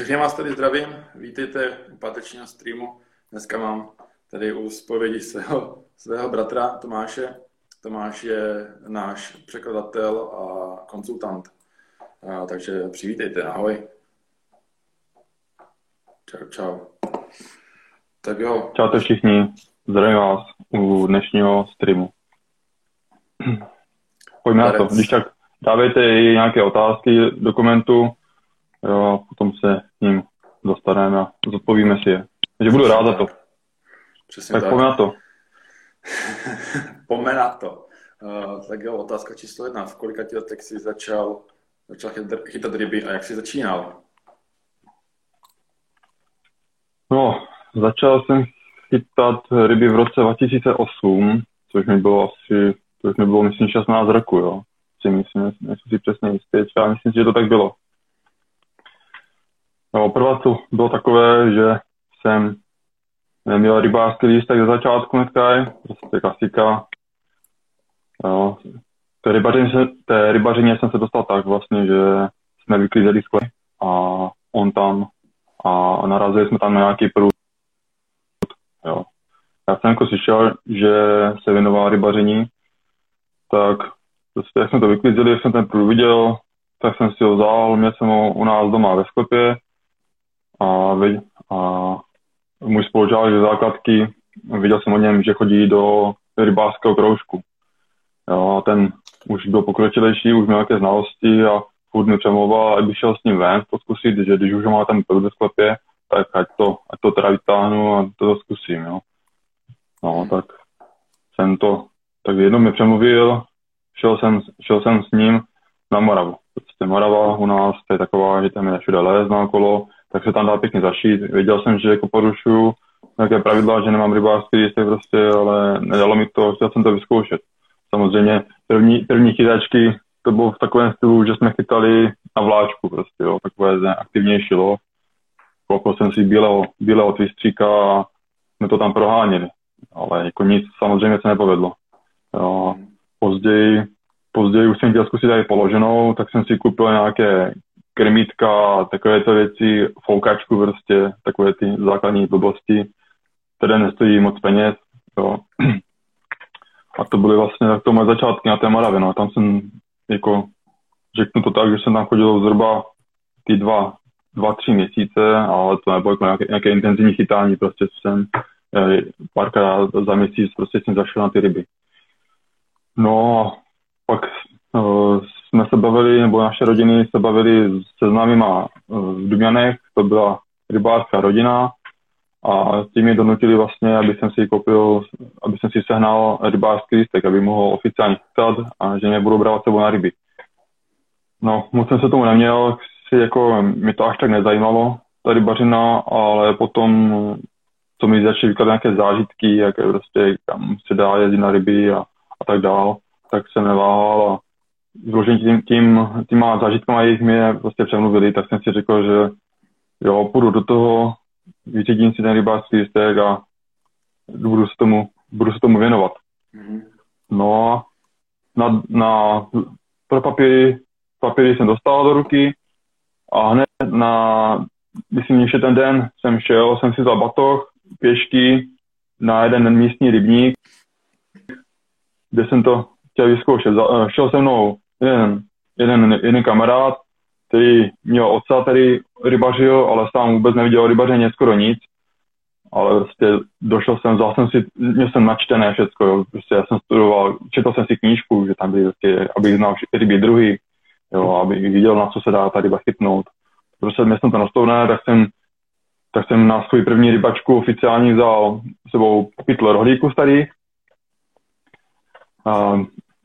Všechny vás tady zdravím, vítejte u pátečního streamu. Dneska mám tady u zpovědi svého, svého bratra Tomáše. Tomáš je náš překladatel a konzultant. A, takže přivítejte, ahoj. Čau, čau. Tak jo. Čau všichni, zdravím vás u dnešního streamu. Pojďme na to, když tak dávejte i nějaké otázky do komentu, jo, a potom se k ním dostaneme a zodpovíme si je. Takže budu rád za to. Přesně tak, tak. pojďme na to. pojďme na to. Uh, tak jo, otázka číslo jedna. V kolika ti letech jsi začal, začal chytat, chytat ryby a jak jsi začínal? No, začal jsem chytat ryby v roce 2008, což mi bylo asi, což mi bylo myslím 16 roku, jo. Si myslím, nejsem si přesně jistý, já myslím, že to tak bylo. No, prvá to bylo takové, že jsem neměl rybářský lístek ze začátku netkaj, prostě klasika. Jo. Té rybařině, té rybařině jsem se dostal tak vlastně, že jsme vyklízeli sklep a on tam a narazili jsme tam na nějaký průd. Jo. Já jsem jako slyšel, že se věnoval rybaření, tak prostě jak jsme to vyklízeli, jak jsem ten průd viděl, tak jsem si ho vzal, měl jsem ho u nás doma ve sklepě a, a můj spolužák ze základky, viděl jsem o něm, že chodí do rybářského kroužku. Jo, a ten už byl pokročilejší, už měl nějaké znalosti a furt mi přemlouval, aby šel s ním ven to zkusit, že když už má ten prut ve sklepě, tak ať to, ať to teda vytáhnu a to, to zkusím, jo. No, tak jsem to, tak jednou mi přemluvil, šel jsem, šel jsem s ním na Moravu. Prostě Morava u nás, to je taková, že tam je všude les na okolo, tak se tam dá pěkně zašít. Věděl jsem, že jako porušuju nějaké pravidla, že nemám rybářský lístek prostě, ale nedalo mi to, chtěl jsem to vyzkoušet. Samozřejmě první, první chytačky to bylo v takovém stylu, že jsme chytali na vláčku prostě, jo, takové aktivnější lo. Koupil jsem si bílého, bílého twistříka a jsme to tam proháněli. Ale jako nic samozřejmě se nepovedlo. Jo. Později, později už jsem chtěl zkusit i položenou, tak jsem si koupil nějaké krmítka, takové to věci, foukačku prostě, takové ty základní blbosti, které nestojí moc peněz. Jo. A to byly vlastně tak to moje začátky na té Moravě. No. Tam jsem, jako, řeknu to tak, že jsem tam chodil zhruba ty dva, dva, tři měsíce, ale to nebylo jako nějaké, nějaké intenzivní chytání, prostě jsem eh, párkrát za měsíc prostě jsem zašel na ty ryby. No a pak uh, jsme se bavili, nebo naše rodiny se bavili se známýma v Dubňanech, to byla rybářská rodina a tím mě donutili vlastně, aby jsem si koupil, aby jsem si sehnal rybářský lístek, aby mohl oficiálně chytat a že mě budou brát sebou na ryby. No, moc jsem se tomu neměl, si jako, mi to až tak nezajímalo, ta rybařina, ale potom, co mi začaly vykládat nějaké zážitky, jak prostě kam se dá jezdit na ryby a, a tak dál, tak jsem neváhal a vložení tím, tím, těma zážitkama jejich mě prostě přemluvili, tak jsem si řekl, že jo, půjdu do toho, vyřídím si ten rybářský listek a budu se tomu, budu se tomu věnovat. Mm-hmm. No a na, na, pro papíry, papíry jsem dostal do ruky a hned na, myslím, že ten den jsem šel, jsem si vzal batoh, pěšky na jeden místní rybník, kde jsem to chtěl vyzkoušet. Eh, šel se mnou jeden, jeden, jeden kamarád, který měl otca, který rybařil, ale sám vůbec neviděl rybařeně skoro nic. Ale prostě došel jsem, vzal jsem si, měl jsem načtené všechno. Prostě já jsem studoval, četl jsem si knížku, že tam byly prostě, abych znal ryby druhy, jo, abych viděl, na co se dá ta ryba chytnout. Prostě měl jsem to nastavené, tak jsem, tak jsem na svou první rybačku oficiálně vzal sebou pytle rohlíku starý,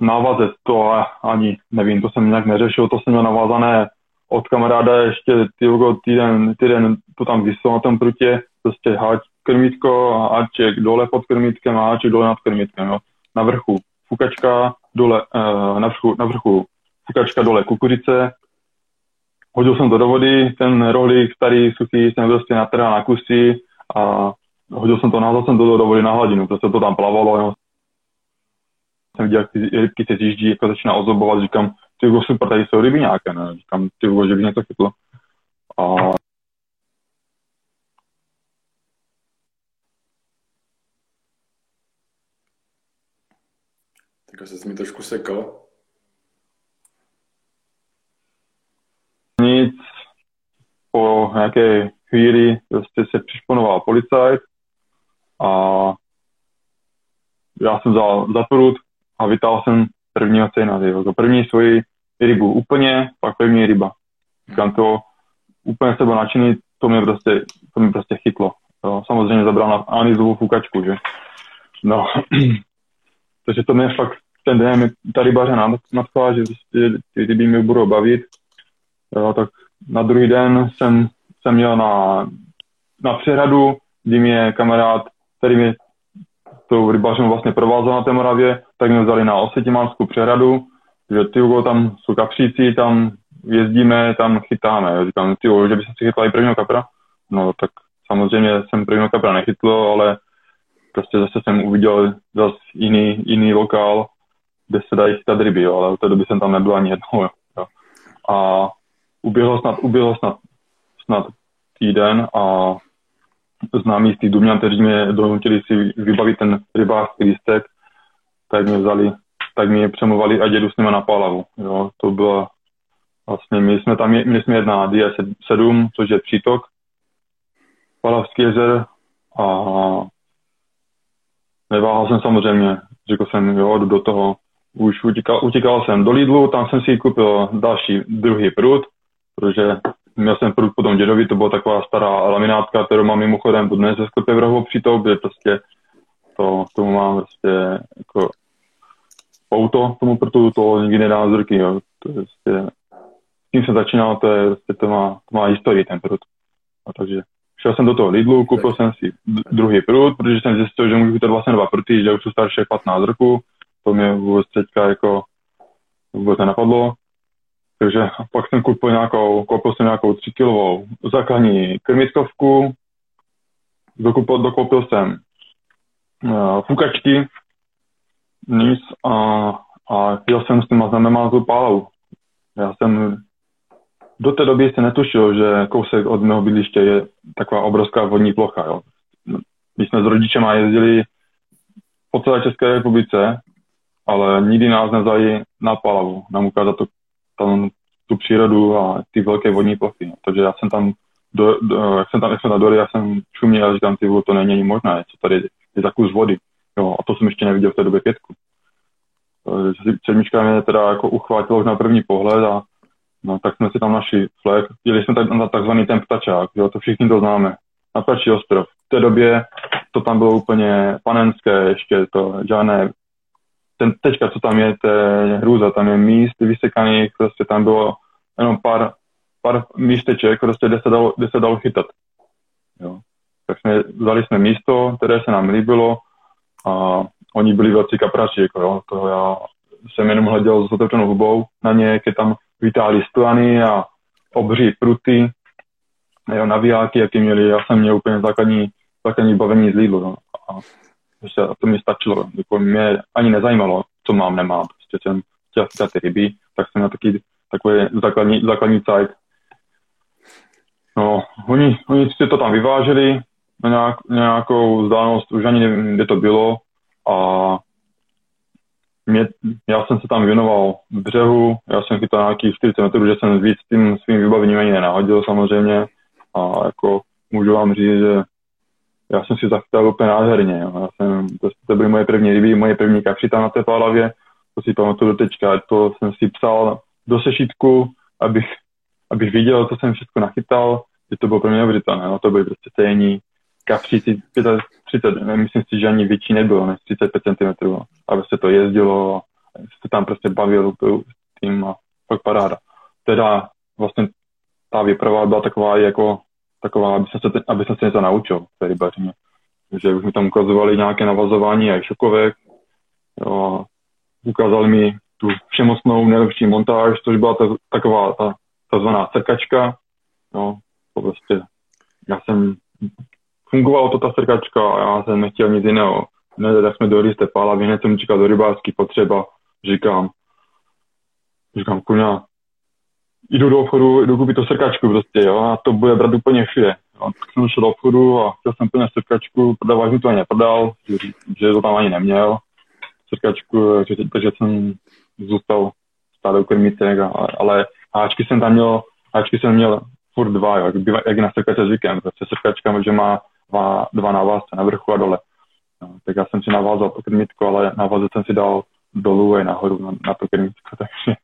návazec, to ani nevím, to jsem nějak neřešil, to jsem měl navázané od kamaráda ještě ty, týden, týden to tam vysel na tom prutě, prostě háč krmítko, háček dole pod krmítkem a háček dole nad krmítkem, jo. Na vrchu fukačka, dole, uh, na, vrchu, na vrchu fukačka, dole kukuřice. Hodil jsem to do vody, ten rohlík starý, suchý, jsem prostě natrhal na kusy a hodil jsem to, naházal jsem to do vody na hladinu, prostě to tam plavalo, jo jsem viděl, jak ty rybky se zjíždí, jako začíná ozobovat, říkám, ty super, tady jsou ryby nějaké, ne? Říkám, ty že by něco chytlo. A Tak se mi trošku sekal. Nic. Po nějaké chvíli prostě se přišponoval policajt a já jsem vzal za prut, a vytáhl jsem prvního cena. To první svoji rybu úplně, pak první ryba. Říkám to, úplně se byl nadšený, to mě prostě, to mě prostě chytlo. Jo. Samozřejmě zabral na Anizovu fukačku, že. No, takže to mě fakt ten den ta rybaře nadchla, že prostě ty ryby mě budou bavit. Jo, tak na druhý den jsem, jsem měl na, na přehradu, kdy mě kamarád, který mě tou rybařem vlastně provázel na té Moravě, tak mě vzali na Osetimánskou přehradu, že ty tam jsou kapříci, tam jezdíme, tam chytáme. Říkám, ty že by se si chytla i prvního kapra. No tak samozřejmě jsem prvního kapra nechytl, ale prostě zase jsem uviděl zase jiný, jiný lokál, kde se dají chytat ryby, jo, ale v té doby jsem tam nebyl ani jednou. Jo. A uběhlo snad, uběhlo snad, snad týden a známí z těch Dumňan, kteří mě donutili si vybavit ten rybářský lístek, tak mě vzali, tak mě přemluvali a jedu s nimi na Pálavu. Jo. To bylo vlastně, my jsme tam, měli jsme jedna DS7, což je přítok, Palavský jezer a neváhal jsem samozřejmě, řekl jsem, jo, jdu do toho. Už utíkal, utíkal jsem do Lidlu, tam jsem si koupil další, druhý prut, protože měl jsem prut potom dědovi, to byla taková stará laminátka, kterou mám mimochodem dnes ze sklepě v rohu přitou, kde prostě to, tomu mám prostě jako auto tomu prutu, to nikdy nedá z ruky, jo. To je prostě, s tím jsem začínal, to je prostě, to má, to má historii ten prut. A takže šel jsem do toho Lidlu, koupil jsem si druhý prut, protože jsem zjistil, že můžu chytat vlastně dva pruty, že už jsou starší 15 roku. To mě vůbec teďka jako vůbec nenapadlo. Takže pak jsem koupil nějakou, koupil jsem nějakou 3 kilovou základní krmitkovku, dokoupil, dokoupil jsem uh, fukačky, nic a, a jel jsem s na Memazu pálu. Já jsem do té doby se netušil, že kousek od mého bydliště je taková obrovská vodní plocha. Jo. My jsme s rodičema jezdili po celé České republice, ale nikdy nás nezali na Palavu, nám ukázat to, tam, tu přírodu a ty velké vodní plochy. Takže já jsem tam, do, do, jak jsem tam, jak jsem tam dole, já jsem šuměl a říkám, ty to není možné, co tady je za kus vody. Jo, a to jsem ještě neviděl v té době pětku. Sedmička mě teda jako uchvátila už na první pohled a No, tak jsme si tam našli flek. Jeli jsme tak na takzvaný ten ptačák, jo, to všichni to známe. Na Ptačí ostrov. V té době to tam bylo úplně panenské, ještě to žádné ten teďka, co tam je, to je hrůza, tam je míst vysekaných, prostě tam bylo jenom pár, pár místeček, prostě, kde se dalo, kde se dalo chytat. Jo. Tak jsme, vzali jsme místo, které se nám líbilo a oni byli velcí kaprači, jako jo, to já jsem jenom hleděl s otevřenou hubou na ně, je tam vytáhli stojany a obří pruty, jo, navijáky, jaký měli, já jsem měl úplně základní, základní bavení z Lidlu, no. a, prostě, a to mi stačilo, jako mě ani nezajímalo, co mám, nemám, prostě jsem chtěl chytat ty ryby, tak jsem měl taky takový základní, základní cajt. No, oni, oni si to tam vyváželi na nějak, nějakou vzdálenost, už ani nevím, kde to bylo, a mě, já jsem se tam věnoval břehu, já jsem chytal nějakých 40 metrů, že jsem víc tím svým vybavením ani nenahodil samozřejmě. A jako můžu vám říct, že já jsem si zachytal úplně nádherně. Jo. Já jsem, to, to byly moje první ryby, moje první kapři tam na té pálavě, to si pamatuju do teďka, to jsem si psal do sešitku, abych, abych viděl, co jsem všechno nachytal, že to bylo pro mě neuvěřitelné, no, to byly prostě stejní kapříci 30, myslím si, že ani větší nebylo než 35 cm, aby se to jezdilo, se tam prostě bavil s tím a fakt paráda. Teda vlastně ta výprava byla taková jako taková, aby se, aby se něco naučil v té rybařině. Takže už mi tam ukazovali nějaké navazování a šokovek. Jo, ukázali mi tu všemocnou nejlepší montáž, což byla ta, taková ta takzvaná crkačka. No, to prostě, já jsem fungovalo to ta strkačka a já jsem nechtěl nic jiného. Ne, tak jsme dojeli z té pálavy, hned jsem čekal do rybářský potřeba, říkám, říkám, kuňa, jdu do obchodu, jdu koupit to srkačku prostě, jo, a to bude brát úplně všude. Jo. Tak jsem šel do obchodu a chtěl jsem plně srkačku, prodavač mi to ani neprodal, že, že to tam ani neměl. strkačku, takže, takže jsem zůstal stále u krmítek, ale háčky jsem tam měl, háčky jsem měl furt dva, jo, jak, jak na strkače zvykem. Prostě strkačka že má dva, dva návazce na vrchu a dole. No, tak já jsem si navázal to krmítko, ale návazec jsem si dal dolů a nahoru na, na to krmítko, takže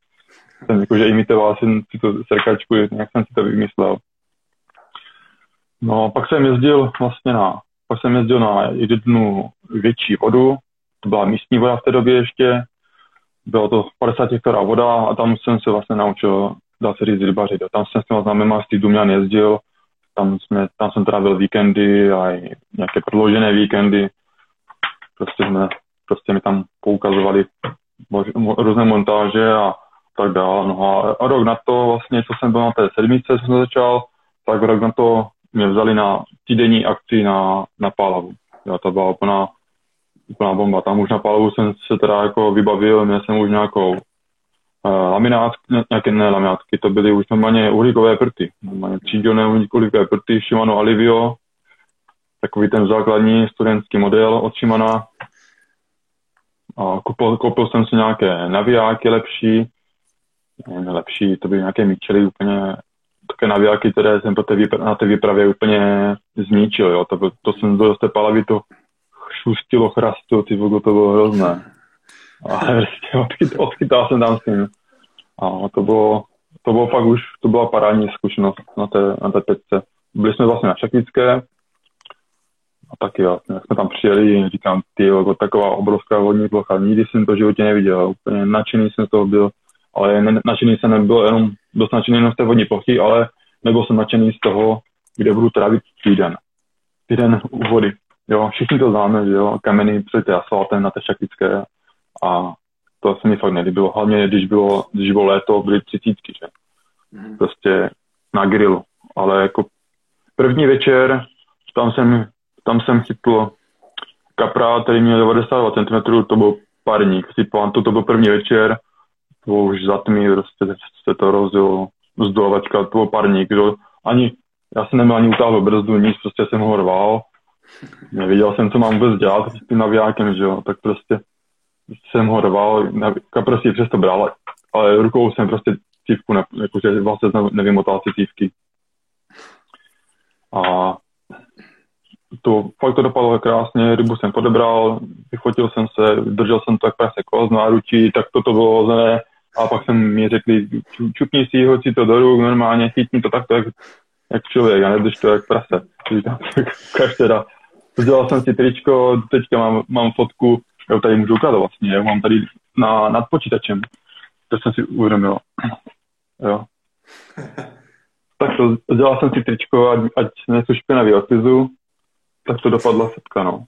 jsem jakože imitoval jsem si tu strkačku, jak jsem si to vymyslel. No, pak jsem jezdil vlastně na, pak jsem jezdil na jednu větší vodu, to byla místní voda v té době ještě, bylo to 50 hektarů voda a tam jsem se vlastně naučil, dá se říct, rybařit. Tam jsem s těma známýma z těch Dumňan jezdil, tam, jsme, tam jsem trávil víkendy a nějaké prodloužené víkendy. Prostě, jsme, prostě mi tam poukazovali různé montáže a tak dále. No a, rok na to vlastně, co jsem byl na té sedmice, jsem začal, tak rok na to mě vzali na týdenní akci na, na Pálavu. Jo, to byla úplná, úplná bomba. Tam už na Pálavu jsem se teda jako vybavil, měl jsem už nějakou uh, laminátky, nějaké ne laminátky, to byly už normálně uhlíkové prty. Normálně třídělné uhlíkové prty, Shimano Alivio, takový ten základní studentský model od Shimana. A koupil, koupil jsem si nějaké navijáky lepší, lepší, to byly nějaké míčely úplně také navijáky, které jsem po té výpra- na té výpravě úplně zničil, jo. To, to jsem do té palavy to šustilo chrastu, ty vogo, to bylo hrozné. A prostě odchyt, odchytal jsem tam s tím. A to bylo, to bylo pak už, to byla parádní zkušenost na té, na té pecce. Byli jsme vlastně na Šakvické, a taky vlastně, jak jsme tam přijeli, říkám, ty jako taková obrovská vodní plocha, nikdy jsem to v životě neviděl, úplně nadšený jsem z toho byl, ale nadšený jsem nebyl jenom dost nadšený jenom z té vodní plochy, ale nebyl jsem nadšený z toho, kde budu trávit týden. Týden u vody. Jo, všichni to známe, že jo, kameny před asfaltem na té šaktické a to se mi fakt nelíbilo. Hlavně, když bylo, když bylo léto, byly třicítky, že? Mm. Prostě na grilu. Ale jako první večer, tam jsem, tam jsem chytl kapra, který měl 92 cm, to byl parník. to, to byl první večer, to už zatmí, prostě se to rozjelo zdolovačka, to byl parník, že? ani, já jsem neměl ani utáhl brzdu, nic, prostě jsem ho rval, nevěděl jsem, co mám vůbec dělat s tím navijákem, že jo, tak prostě jsem ho rval, prostě přesto bral, ale rukou jsem prostě cívku, ne, jakože vlastně nevymotal si cívky. A to fakt to dopadlo krásně, rybu jsem podebral, vyfotil jsem se, držel jsem to jak prase koz náručí, tak toto bylo hozené a pak jsem mi řekli, čupni si ho, si to do ruk, normálně chytni to takto jak, jak člověk a nedrž to jak prase. Říkám, ukaž teda. Vzdělal jsem si tričko, teďka mám, mám fotku, já tady můžu ukázat vlastně, já mám tady na, nad počítačem. To jsem si uvědomil. Jo. Tak to, vzdělal jsem si tričko, ať, ať nejsou špinavý oklizu, tak to dopadla setka, no.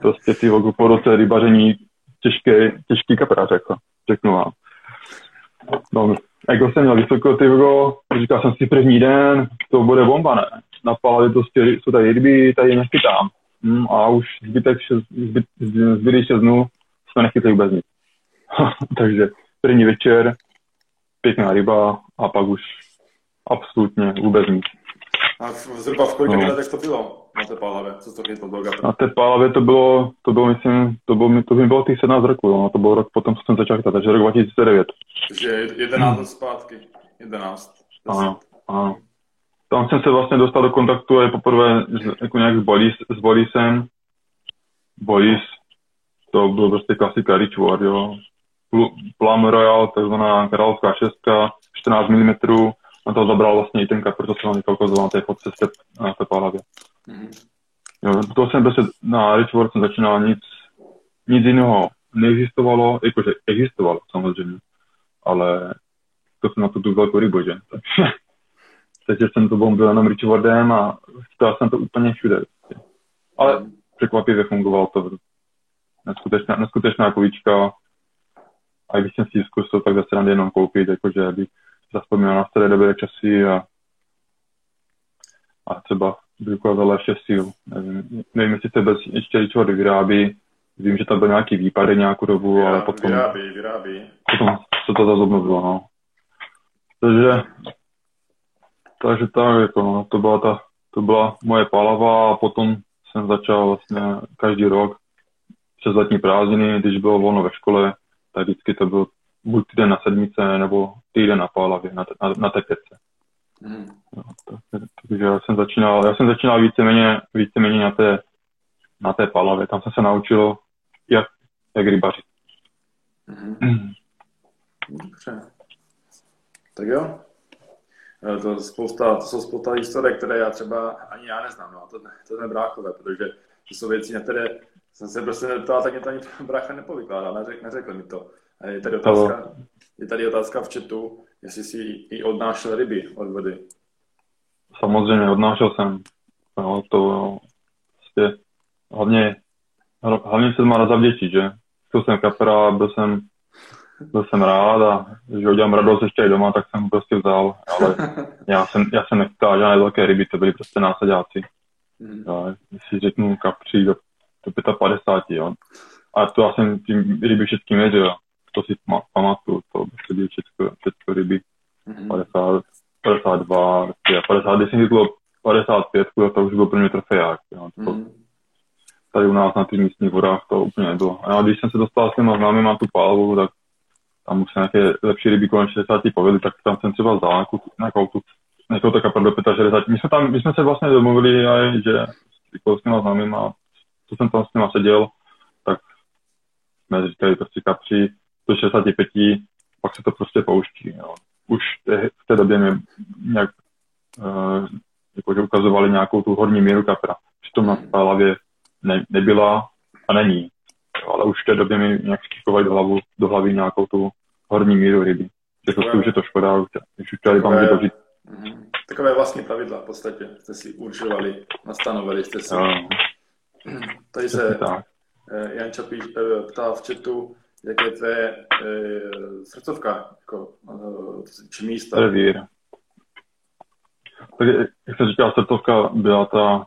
Prostě ty po roce rybaření těžký, těžký kaprář, jako, řeknu vám. No, jako jsem měl vysoko, ty říkal jsem si první den, to bude bomba, ne? Na palavě prostě jsou tady ryby, tady nechytám. Hmm, a už zbytek, zbyt, zbytek 6 dnů jsme nechytli vůbec nic. Takže první večer, pěkná ryba a pak už absolutně vůbec nic. A zhruba v kolika no. letech to bylo na té pálavě? Co to chytlo do Na té pálavě to bylo, to bylo, myslím, to bylo, to by bylo těch 17 roků, no, to byl rok potom, co jsem začal chytat, takže rok 2009. Takže 11 let zpátky, 11. Ano, ano. Tam jsem se vlastně dostal do kontaktu a poprvé jako nějak s, Bolis, s Bolisem. Bolis, to byl prostě klasika Richward, jo. Plum Royal, takzvaná královská šestka, 14 mm, na to zabral vlastně i ten kapr, co jsem vám ukazoval na té fotce na té pahlavě. Mm-hmm. Jo, to jsem prostě na Richward jsem začínal nic, nic jiného neexistovalo, jakože existovalo samozřejmě, ale to jsem na to tu velkou rybu, že? Takže jsem to byl jenom Richwardem a chtěl jsem to úplně všude. Ale překvapivě fungovalo to. Neskutečná, neskutečná kovíčka. A když jsem si ji zkusil, tak zase jenom koupit, jakože abych zaspomněl na staré dobré časy a, a třeba by ukázala ještě síl. Nevím, nevím jestli se bez ještě Richard vyrábí. Vím, že tam byl nějaký výpadek nějakou dobu, vyrábí, ale potom... Vyrábí, vyrábí. Potom se to zase obnovilo, no. Takže, takže tak, jako, no, to byla ta, to byla moje palava a potom jsem začal vlastně každý rok přes letní prázdniny, když bylo volno ve škole, tak vždycky to byl buď týden na sedmice, nebo týden na Pálavě, na, na, na tepěce. Mm. No, tak, takže já jsem začínal, já jsem začínal víceméně, víceméně na té, na té Pálavě. Tam jsem se naučil, jak, jak rybařit. Mm. Dobře. Tak jo. Eh, to, spousta, to jsou spousta historie, které já třeba ani já neznám. No. To, to je bráchové, protože to jsou věci, na které jsem se prostě neptal, tak mě to ani brácha nepovykládal, neřek, neřekl mi to. A je tady otázka, je tady otázka v chatu, jestli si i odnášel ryby od vody. Samozřejmě, odnášel jsem. No, to prostě hlavně, hlavně se má rád zavděčit, že? Chtěl jsem kapra, byl jsem, byl jsem rád a když udělám radost ještě i doma, tak jsem prostě vzal, ale já jsem, já jsem nechtěl žádné velké ryby, to byly prostě násadáci. Mm. Já, si řeknu kapří do, do 55, jo. A to já jsem tím ryby všetkým věděl to si pamatuju, to byly všechno, všechno ryby. Mm-hmm. 50, 52, 50, když jsem bylo 55, to už byl pro mě trofeják. Jo. To, mm-hmm. Tady u nás na těch místních vodách to úplně nebylo. A když jsem se dostal s těma známým na tu pálvu, tak tam už se nějaké lepší ryby kolem 60 povedli, tak tam jsem třeba vzal nějakou, nějakou tu nějakou tak do 65. My jsme, tam, my jsme se vlastně domluvili, aj, že s těma známýma, co jsem tam s nima seděl, tak jsme říkali prostě kapři, do 65, pak se to prostě pouští. Jo. Už te, v té době mi nějak uh, jakože ukazovali nějakou tu horní míru kapra. Přitom na hlavě ne, nebyla a není. Jo, ale už v té době mi nějak skýkovali do, hlavu, do hlavy nějakou tu horní míru ryby. Že to už je to škoda, už, už ta ryba může dožít. Takové vlastní pravidla v podstatě jste si určovali, nastanovili jste si. No. Tady se eh, Jan Čapíš eh, ptá v chatu, jak je tvé e, srdcovka, jako, e, či místa? Revír. Tak jak se říká, srdcovka byla ta,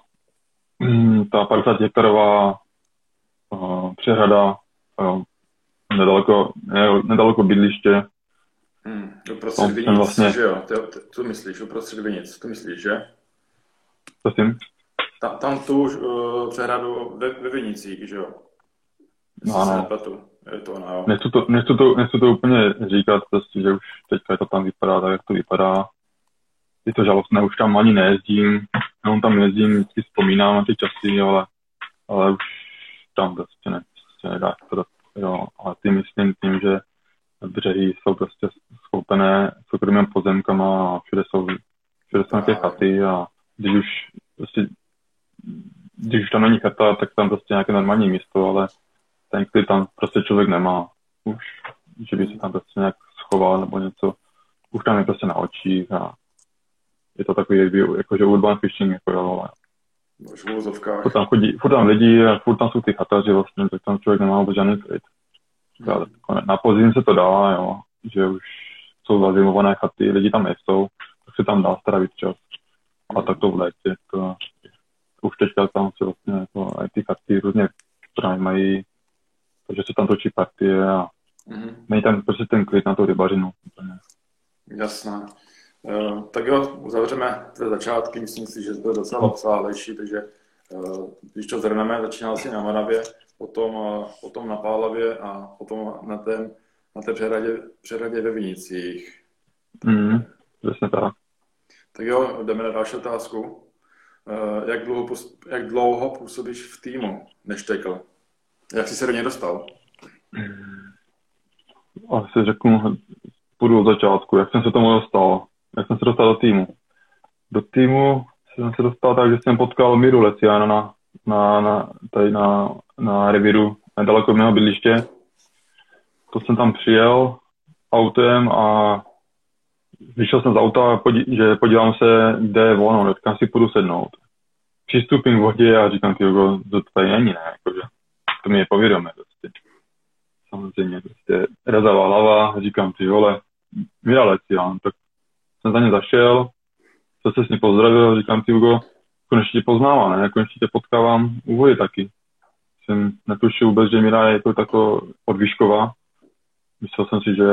mm, ta 50 hektarová uh, přehrada uh, nedaleko, ne, nedaleko bydliště. Hmm, uprostřed Vinic, vlastně... že jo? To, to, to myslíš, uprostřed Vinic, to myslíš, že? Prosím? Tam, tam tu uh, přehradu ve, ve Vinicích, že jo? No, ano. To ono, Nechci to, nechci, to, nechci to úplně říkat, prostě, že už teďka to tam vypadá tak, jak to vypadá. Je to žalostné, už tam ani nejezdím, jenom tam jezdím, vždycky vzpomínám na ty časy, ale, ale už tam prostě ne, prostě nedá to, jo. Ale ty myslím tím, že břehy jsou prostě schoupené soukromým pozemkama a všude jsou, všude jsou nějaké chaty a když už prostě, když už tam není chata, tak tam prostě nějaké normální místo, ale ten klid tam prostě člověk nemá. Už, že by se tam prostě nějak schoval nebo něco. Už tam je prostě na očích a je to takový jakože urban fishing, jako jo, ale furt tam chodí, furt tam lidi a furt tam jsou ty chataři vlastně, tak tam člověk nemá vůbec žádný klid. Hmm. Na podzim se to dá, jo, že už jsou zazimované chaty, lidi tam nejsou, tak se tam dá stravit čas. A tak to v létě, to, už teďka tam se vlastně jako, ty chaty různě mají takže se tam točí partie a mm-hmm. není tam prostě ten klid na tu rybařinu. Jasná. Uh, tak jo, uzavřeme ty začátky, myslím si, že to je docela obsáhlejší, takže uh, když to zhrneme, začínal si na Moravě, potom, uh, potom na Pálavě a potom na, ten, na té přehradě, přehradě ve Vinicích. Mm, přesně tak. Tak jo, jdeme na další otázku. Jak, dlouho, jak dlouho působíš v týmu, než tekl? Jak jsi se do něj dostal? Asi řeknu, půjdu od začátku, jak jsem se tomu dostal. Jak jsem se dostal do týmu. Do týmu jsem se dostal tak, že jsem potkal Miru Leciana na, na, na, tady na, na reviru nedaleko mého bydliště. To jsem tam přijel autem a vyšel jsem z auta, že podívám se, kde je volno, kam si půjdu sednout. Přistupím k vodě a říkám, ty to tady není, ne, jakože to mi je povědomé prostě. Samozřejmě, prostě rezavá hlava, říkám ty vole, vydalec, já, tak jsem za ně zašel, co se s ním pozdravil, říkám ty Hugo, konečně tě poznávám, ne, konečně tě potkávám u vody taky. Jsem netušil vůbec, že Mira je jako tako odvýšková. Myslel jsem si, že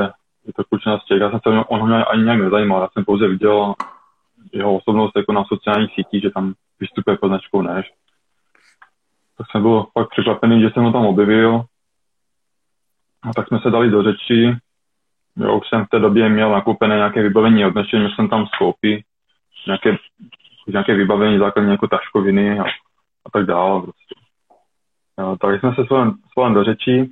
je to klučina z těch. Já jsem se on ho ani nějak nezajímal, já jsem pouze viděl jeho osobnost jako na sociálních sítích, že tam vystupuje pod značkou Neš tak jsem byl fakt překvapený, že jsem ho tam objevil. A tak jsme se dali do řeči. Já už jsem v té době měl nakoupené nějaké vybavení od měl jsem tam skoupy, nějaké, nějaké vybavení základně jako taškoviny a, a tak dále. Prostě. Tak jsme se svolem do řeči.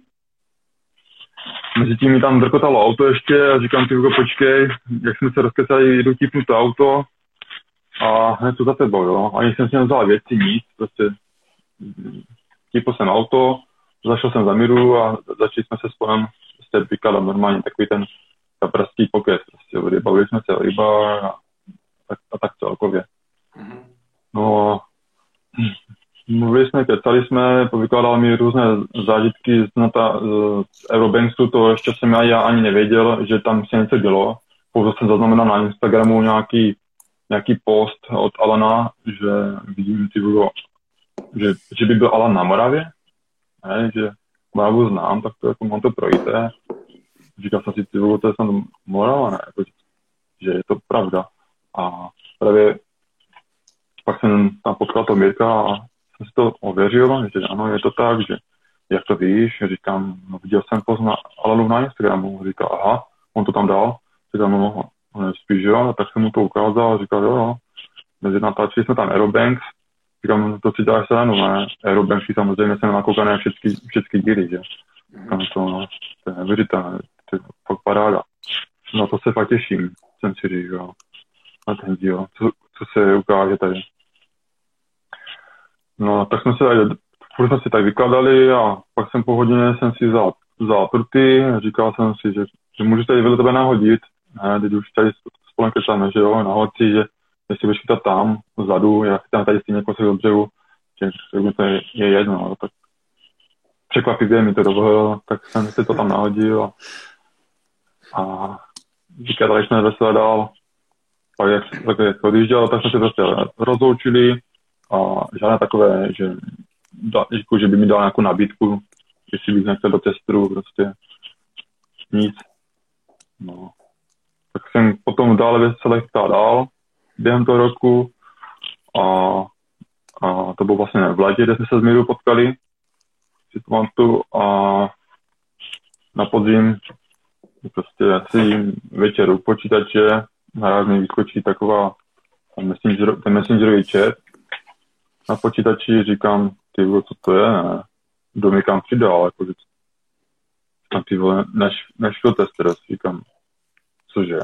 Mezi tím mi tam drkotalo auto ještě a říkám, ty počkej, jak jsme se rozkecali, jdu tipnout to auto a hned to za tebou, jo. Ani jsem si nevzal věci, nic, prostě tipl jsem auto, zašel jsem za Miru a začali jsme se spolem prostě vykládat normálně takový ten kaprský pokec, prostě bavili jsme se o ryba a, tak, a tak celkově. Mhm. No, mluvili jsme, kecali jsme, povykládal mi různé zážitky z, nata, z Eurobanksu, to ještě jsem já, já ani nevěděl, že tam se něco dělo. Pouze jsem zaznamenal na Instagramu nějaký, nějaký post od Alana, že vidím ty že, že by byl Alan na Moravě, ne, že Moravu znám, tak to jako mám to projité. Říkal jsem si, ty to je snad Morava, ne, jako, že je to pravda. A právě pak jsem tam potkal to Mirka a jsem si to ověřil, že ano, je to tak, že jak to víš, říkám, no viděl jsem pozna Alanu na Instagramu, říká, aha, on to tam dal, říkám, no, no spíš jo, tak jsem mu to ukázal, říkal, jo, jo, mezi natáčeli jsme tam Aerobanks, říkám, no, to si děláš sranu, ne, Aerobanksy samozřejmě jsem nakoukané všechny, všechny díly, že, říkám, to, no, to je neuvěřitelné, to je fakt paráda. No to se fakt těším, jsem si říkal, na ten díl, co, co se ukáže tady. No, tak jsme se tady, furt jsme si tak vykladali a pak jsem po hodině jsem si vzal, vzal říkal jsem si, že, že můžu tady vedle tebe nahodit. Ne, teď už tady spolem kecáme, že jo, nahodit si, že jestli chytat tam, vzadu, já chytám tady stejně kousek do břehu, že to je, je jedno, no, tak překvapivě mi to dovolilo, tak jsem si to tam nahodil a, a vykladali jsme vesele dál. Pak jak, tak jak odjížděl, tak jsme se prostě rozloučili a žádné takové, že, da, jako, že by mi dal nějakou nabídku, jestli bych nechtěl do testu, prostě nic. No. Tak jsem potom dále vesele chtěl dál během toho roku a, a to bylo vlastně v létě, kde jsme se s Mirou potkali, si pamatuju, a na podzim prostě asi večer u počítače naraz mi vyskočí taková messenger, ten messengerový chat na počítači, říkám, ty vole, co to je, ne? Kdo mi kam přidal, jako, že a ty vole, než to tester, říkám, cože?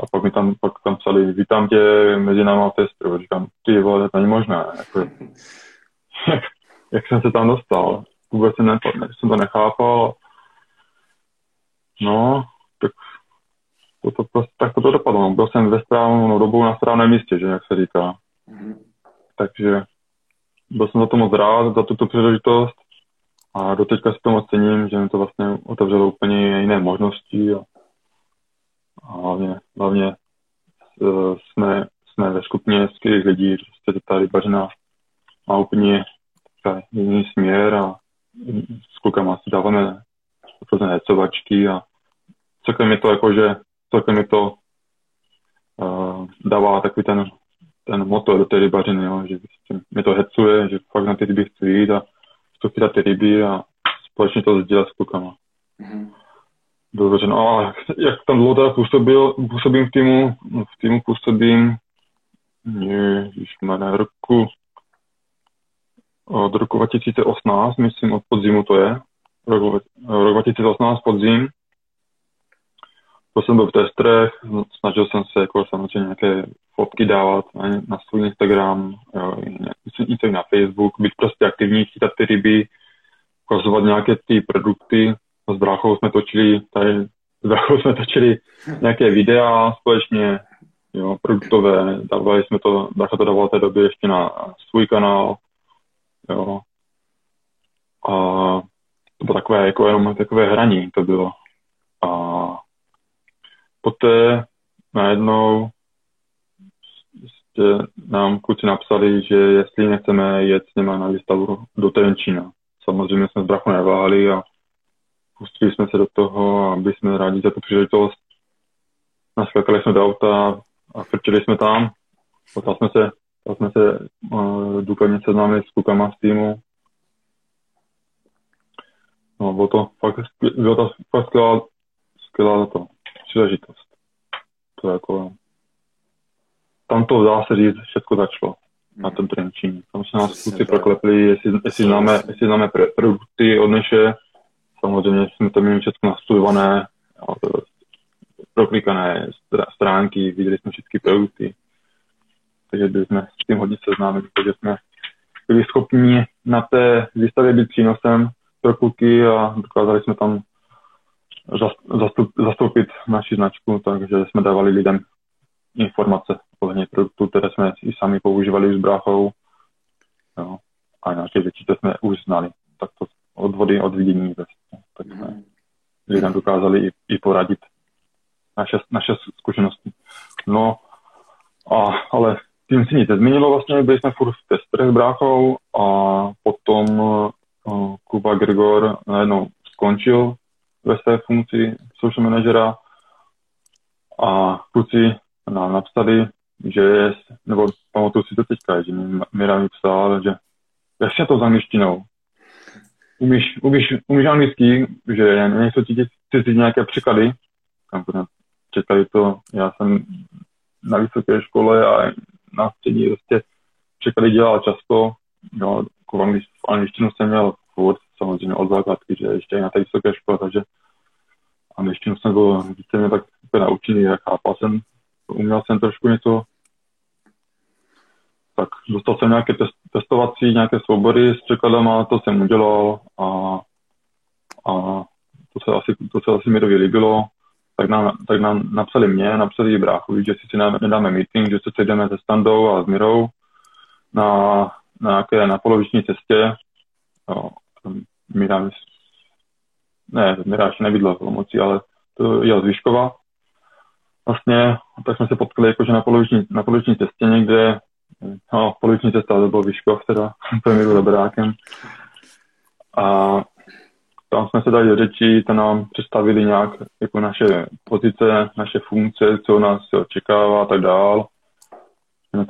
A pak mi tam, pak tam psali, vítám tě mezi náma testru. Říkám, ty vole, to není možné. Jako, jak, jak, jsem se tam dostal? Vůbec jsem, ne, jsem to nechápal. No, tak to, to, to, tak to, to dopadlo. Byl jsem ve správnou dobu na správném místě, že jak se říká. Mm-hmm. Takže byl jsem za to moc rád, za tuto příležitost a do teďka si to moc cením, že mi to vlastně otevřelo úplně jiné možnosti a, a hlavně, hlavně uh, jsme, jsme ve skupině skvělých lidí, prostě ta rybařina má úplně jiný směr a s klukama si dáváme různé hecovačky a celkem je to jako, že celkem je to uh, dává takový ten ten motor do té rybařiny, jo, že mě to hecuje, že fakt na ty ryby chci jít a chci chytat ty ryby a společně to sdílet s klukama. Mm-hmm. Dobře, no a jak tam dlouho teda působil, působím v týmu, v týmu působím, na roku, od roku 2018, myslím od podzimu to je, rok, rok 2018 podzim, to jsem byl v testrech, snažil jsem se jako samozřejmě nějaké fotky dávat na, na svůj Instagram, něco na Facebook, být prostě aktivní, chytat ty ryby, ukazovat nějaké ty produkty. S bráchou jsme točili, tady s bráchou jsme točili nějaké videa společně, jo, produktové, dávali jsme to, brácha to dával té době ještě na svůj kanál, jo. A to bylo takové, jako jenom takové hraní to bylo. A poté najednou že nám kluci napsali, že jestli nechceme jet s nimi na výstavu do Trenčína. Samozřejmě jsme z brachu neváhali a pustili jsme se do toho a byli jsme rádi za tu příležitost. Naskakali jsme do auta a frčili jsme tam. Poté jsme se, poté jsme se uh, důkladně seznámili s klukama z týmu, no, bylo to fakt, bylo to fakt skvělá, skvělá to příležitost. To jako, tam to dá se říct, všechno začalo na tom Trenčíně. Tam se nás kluci proklepli, jestli, jestli, známe, jestli známe produkty od Neše. Samozřejmě jsme to měli všechno nastudované, proklikané stránky, viděli jsme všechny produkty. Takže byli jsme s tím hodně seznámeni, takže jsme byli schopni na té výstavě být přínosem pro kluky a dokázali jsme tam zastoupit naši značku, takže jsme dávali lidem informace ohledně produktů, které jsme i sami používali s bráchou. Jo. A nějaké věci, které jsme už znali. Tak to od vody, od vidění. Tak jsme lidem dokázali i, i poradit naše, naše zkušenosti. No, a, ale tím si nic nezměnilo vlastně, byli jsme furt v testrech s bráchou a potom uh, Kuba Grigor najednou skončil ve své funkci social managera a kluci nám napsali, že je, nebo pamatuju si to teďka, že mi Mira mi psal, že jak se to s angličtinou? Umíš, umíš, umíš anglicky, že nejsou ti cizí nějaké překlady? Čekali to, já jsem na vysoké škole a na střední prostě překlady dělal často, no, jako anglič, angličtinu jsem měl furt, samozřejmě od základky, že ještě i na té vysoké škole, takže angličtinu jsem byl více tak naučený, jak chápal jsem uměl jsem trošku něco, tak dostal jsem nějaké test, testovací, nějaké soubory s překladama, to jsem udělal a, a to, se asi, to se asi mi to líbilo. Tak nám, tak nám napsali mě, napsali bráchovi, že si nedáme meeting, že se sejdeme se Standou a s Mirou na, na nějaké na poloviční cestě. No, Mira, ne, Mira ještě nebydla v ale to je z Výškova vlastně, tak jsme se potkali jakože na poloviční, na poloviční cestě někde, no, poloviční cesta, to byl Vyškov teda, premiéru Dobrákem. A tam jsme se dali do řeči, to nám představili nějak jako naše pozice, naše funkce, co nás očekává a tak dál.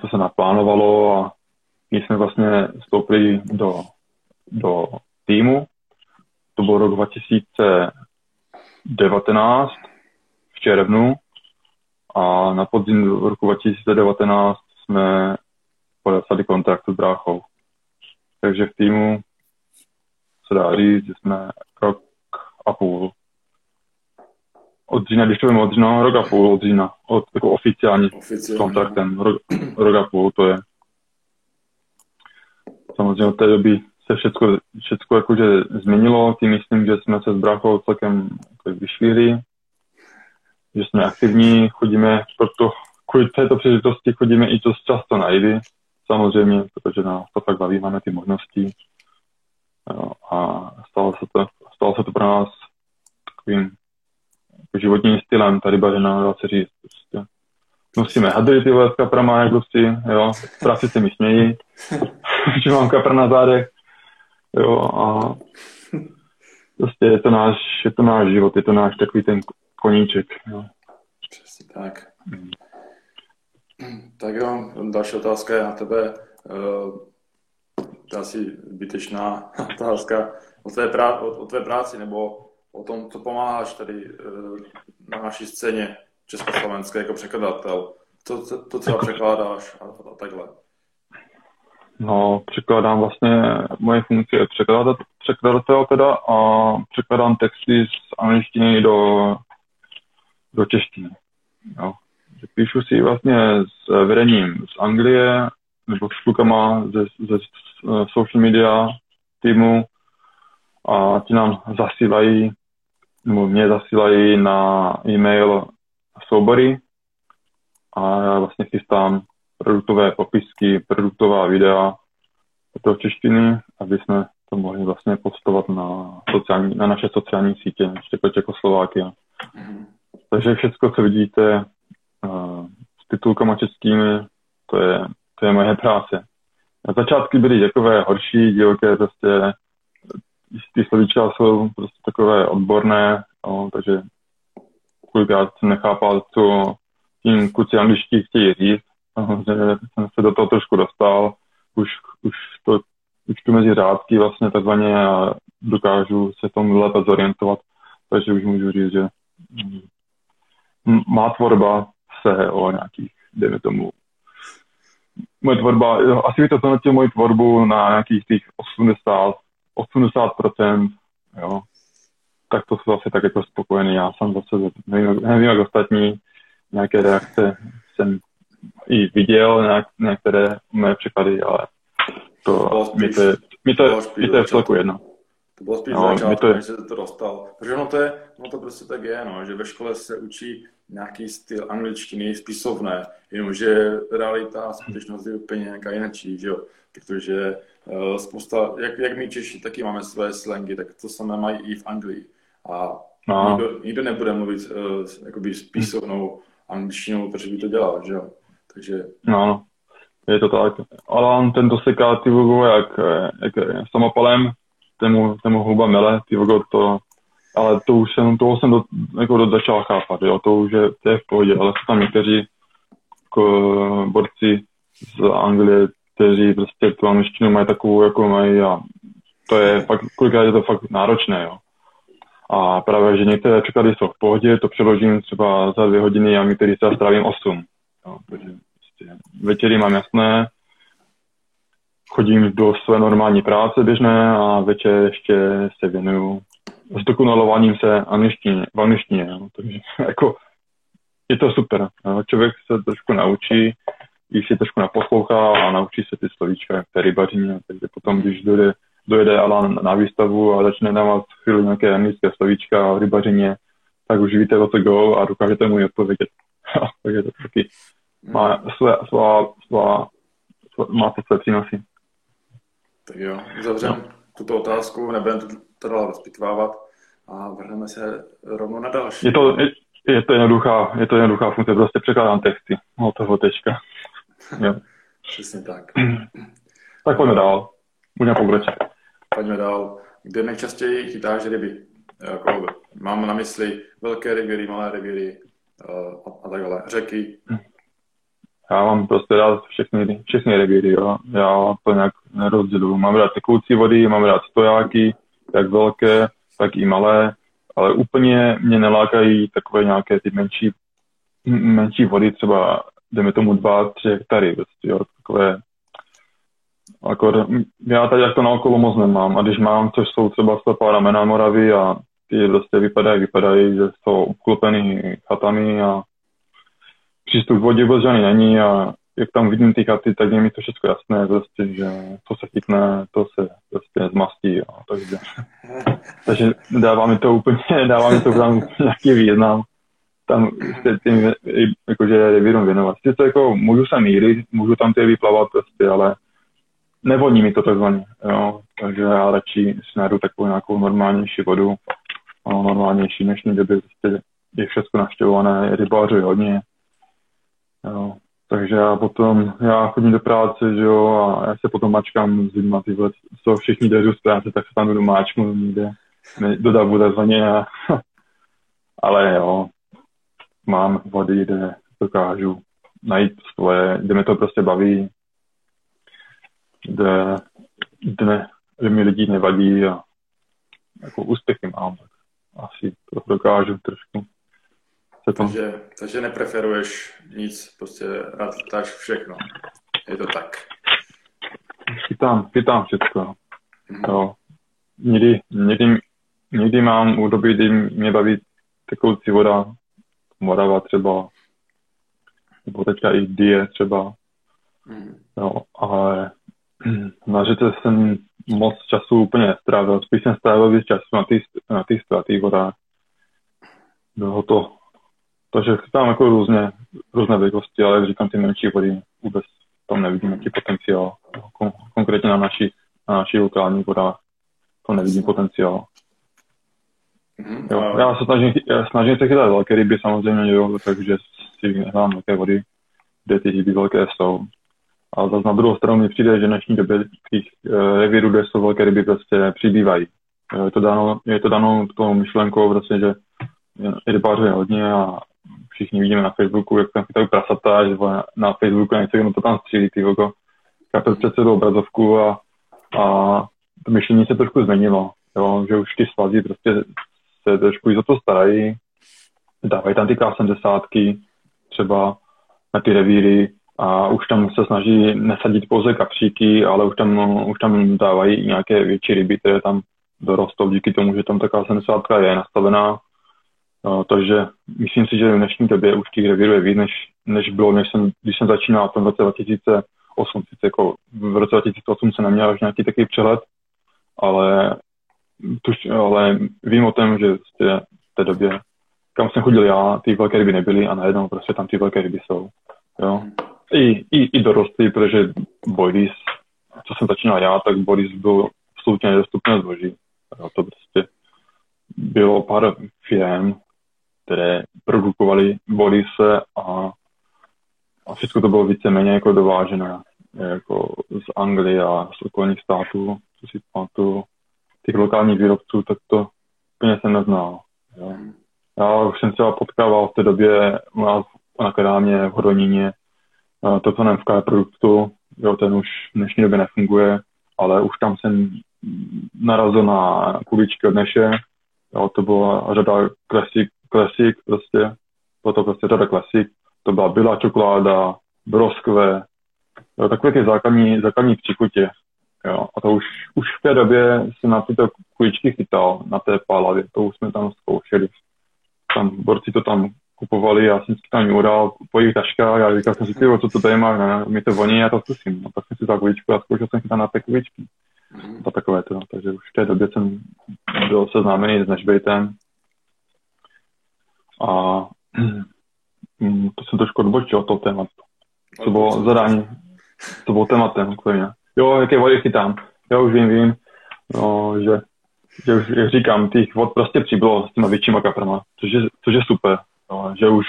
Co se naplánovalo a my jsme vlastně vstoupili do, do týmu. To byl rok 2019 v červnu a na podzim roku 2019 jsme podepsali kontrakt s bráchou. Takže v týmu se dá říct, že jsme rok a půl od října, když to vím od října, rok a půl od října, od, jako oficiální, oficiální. kontraktem, rok, rok a půl to je. Samozřejmě od té doby se všechno, všechno jakože změnilo, tím myslím, že jsme se s bráchou celkem jako vyšvíli, že jsme aktivní, chodíme, proto kvůli této příležitosti chodíme i dost často na jidy, samozřejmě, protože nás to fakt baví, máme ty možnosti. Jo, a stalo se, to, stalo se to pro nás takovým jako životním stylem, tady bažena, dá se říct. Prostě. Nosíme hadry ty vole s kaprama, jak prostě, jo, práci se mi smějí, že mám kapr na zádech, jo, a prostě je to náš, je to náš život, je to náš takový ten koníček. Jo. Přesně tak. Hmm. Tak jo, další otázka je na tebe. Uh, to asi zbytečná otázka o tvé, prá- o, o tvé práci nebo o tom, co pomáháš tady uh, na naší scéně československé jako překladatel. To, to, to co překládáš a, a takhle. No, překládám vlastně, moje funkce je překladatel teda a překládám texty z angličtiny do do češtiny. Jo. Píšu si vlastně s vedením z Anglie nebo s klukama ze, ze social media týmu a ti nám zasílají, nebo mě zasílají na e-mail soubory a já vlastně chystám produktové popisky, produktová videa do češtiny, aby jsme to mohli vlastně postovat na, sociální, na naše sociální sítě, jako Čekoslovákia. Mm-hmm. Takže všechno, co vidíte s titulkama českými, to je, to je moje práce. Na začátky byly takové horší, divoké, prostě ty slovíčka jsou prostě takové odborné, no, takže kolikrát jsem nechápal, co tím kluci angličtí chtějí říct. Samozřejmě jsem se do toho trošku dostal, už, už to už tu mezi řádky vlastně takzvaně a dokážu se tomu lépe zorientovat, takže už můžu říct, že mm, má tvorba se o nějakých, dejme tomu, moje tvorba, asi by to zhodnotil moji tvorbu na nějakých těch 80, 80%, jo. Tak to jsou asi tak jako spokojený. Já jsem zase, nevím, nevím jak ostatní, nějaké reakce jsem i viděl, nějak, některé moje překlady, ale to, mi to je, mi to, mi to je v celku jedno. To bylo spíš no, začátku, to než se to dostal. Protože ono to, je, ono to prostě tak je, no, že ve škole se učí nějaký styl angličtiny spisovné, jenomže realita a skutečnost je úplně nějaká jinačí, že jo? Protože uh, spousta, jak, jak my Češi taky máme své slangy, tak to samé mají i v Anglii. A no. nikdo, nikdo nebude mluvit uh, jakoby spisovnou angličtinou, protože by to dělal, že jo? Takže... No, no. je to tak. Ale on ten doseká ty jak, jak, tému, tému hluba mele, ty to ale to už jsem, toho jsem do, jako do, začal chápat, jo, to už je, to je v pohodě, ale jsou tam někteří jako, borci z Anglie, kteří prostě tu angličtinu mají takovou, jako mají a to je fakt, kolikrát je to fakt náročné, jo. A právě, že některé překlady jsou v pohodě, to přeložím třeba za dvě hodiny a některý se strávím osm. Jo, takže prostě večery mám jasné, chodím do své normální práce běžné a večer ještě se věnuju zdokonalováním se angličtině, v angličtině. No. Takže jako je to super. No. Člověk se trošku naučí, když si trošku naposlouchá a naučí se ty slovíčka té rybařině, takže potom, když dojde, dojde Alan na výstavu a začne dávat chvíli nějaké anglické slovíčka v rybařině, tak už víte, o co go a dokážete mu odpovědět. takže to taky má své, svá, svá, svá, má to své přínosy. Tak jo, uzavřem no. tuto otázku, nebudeme to dál rozpitvávat a vrhneme se rovnou na další. Je to, je, je to jednoduchá, je to jednoduchá funkce, prostě překládám texty od toho tečka. Jo. Přesně tak. tak pojďme dál. Můžeme pokračovat. Pojďme dál. Kde nejčastěji chytáš ryby? Jako, mám na mysli velké revíry, malé revíry uh, a, a tak dále. Řeky. Já mám prostě rád všechny, všechny revíry, jo. Já to nějak nerozděluju. Mám rád tekoucí vody, mám rád stojáky, jak velké, tak i malé, ale úplně mě nelákají takové nějaké ty menší, menší vody, třeba jdeme tomu dva, tři hektary, prostě, jo, takové Akor, já tady jak to na okolo moc nemám a když mám, což jsou třeba slepá ramena Moravy a ty prostě vypadají, vypadají, že jsou obklopený chatami a přístup k vodě vůbec žádný není a jak tam vidím ty chaty, tak je mi to všechno jasné, prostě, že to se chytne, to se prostě zmastí. A takže, takže dává mi to úplně, dává mi to tam nějaký význam tam se tím jakože revírům věnovat. Sice jako můžu se mírit, můžu tam ty vyplavat prostě, ale nevoní mi to takzvaně, jo. Takže já radši si najdu takovou nějakou normálnější vodu, normálnější dnešní době prostě je všechno naštěvované, rybáři hodně, jo. Takže já potom, já chodím do práce, že jo, a já se potom mačkám s lidma, ty co všichni jdou z práce, tak se tam jdu máčknu někde, do davu takzvaně, a, ale jo, mám vody, kde dokážu najít svoje, kde mě to prostě baví, kde, kde, kde mi lidi nevadí a jako úspěchy mám, tak asi to dokážu trošku to... Takže, takže nepreferuješ nic, prostě rád chytáš všechno. Je to tak. Chytám, chytám všechno. Mm-hmm. No. Někdy, někdy, někdy mám u doby, kdy mě baví tekoucí voda, Morava třeba, nebo teďka i Die třeba. Mm. No, ale na řece jsem moc času úplně nestrávil. Spíš jsem strávil víc času na ty, na ty ztratý vodách. Bylo to takže tam jako různě, různé velikosti, ale jak říkám, ty menší vody vůbec tam nevidím jaký potenciál. Kon- konkrétně na naší, na naší lokální vodách to nevidím potenciál. Mm, jo, já se snažím, já snažím se chytat velké ryby samozřejmě, jo, takže si nehrám velké vody, kde ty ryby velké jsou. Ale zase na druhou stranu mi přijde, že v dnešní době těch uh, revírů, kde jsou velké ryby, prostě přibývají. Je to dáno, je to dáno tou myšlenkou, prostě, že rybářů je hodně a všichni vidíme na Facebooku, jak tam chytají prasata, že na Facebooku něco jenom to tam střílí, ty voko. Kapel před sebou obrazovku a, a to myšlení se trošku změnilo. jo, že už ty svazy prostě se trošku i za to starají, dávají tam ty K70 třeba na ty revíry a už tam se snaží nesadit pouze kapříky, ale už tam, už tam dávají nějaké větší ryby, které tam dorostou díky tomu, že tam taká 70 je nastavená. No, takže myslím si, že v dnešní době už těch revírů je víc, než, než bylo, než jsem, když jsem začínal v tom roce 2008. Sice jako v roce 2008 jsem neměl už nějaký takový přehled, ale, tuž, ale vím o tom, že prostě v té době, kam jsem chodil já, ty velké ryby nebyly a najednou prostě tam ty velké ryby jsou. Jo. I, i, i dorostlý, protože boilies, co jsem začínal já, tak boilies byl absolutně nedostupné zboží. Jo, to prostě bylo pár firm, které produkovaly boilise a, a všechno to bylo víceméně jako dovážené jako z Anglie a z okolních států, co si pamatuju, těch lokálních výrobců, tak to úplně jsem neznal. Jo. Já už jsem třeba potkával v té době u nás na Kadámě v Hodoníně to, co v produktu, jo, ten už v dnešní době nefunguje, ale už tam jsem narazil na kuličky od Neše, jo, to byla řada klasik, klasik prostě, to prostě řada klasik, to byla bílá čokoláda, broskve, jo, takové ty základní, základní příchutě. Jo. A to už, už v té době jsem na tyto kuličky chytal, na té pálavě, to už jsme tam zkoušeli. Tam borci to tam kupovali, já jsem si tam udal po jejich taškách a říkal jsem si, co to tady má, ne? mi to voní, já to zkusím. No, tak jsem si vzal kuličku a zkoušel jsem chytat na té kuličky. A takové to, takže už v té době jsem byl seznámený s Nashbaitem. A mm, to jsem trošku odbočil od toho tématu. To bylo zadání, to bylo tématem úplně. Jo, jaké vody chytám. Já už vím, vím, no, že, že už, jak říkám, těch vod prostě přibylo s těma většíma kaprama, což je, což je super. No, že už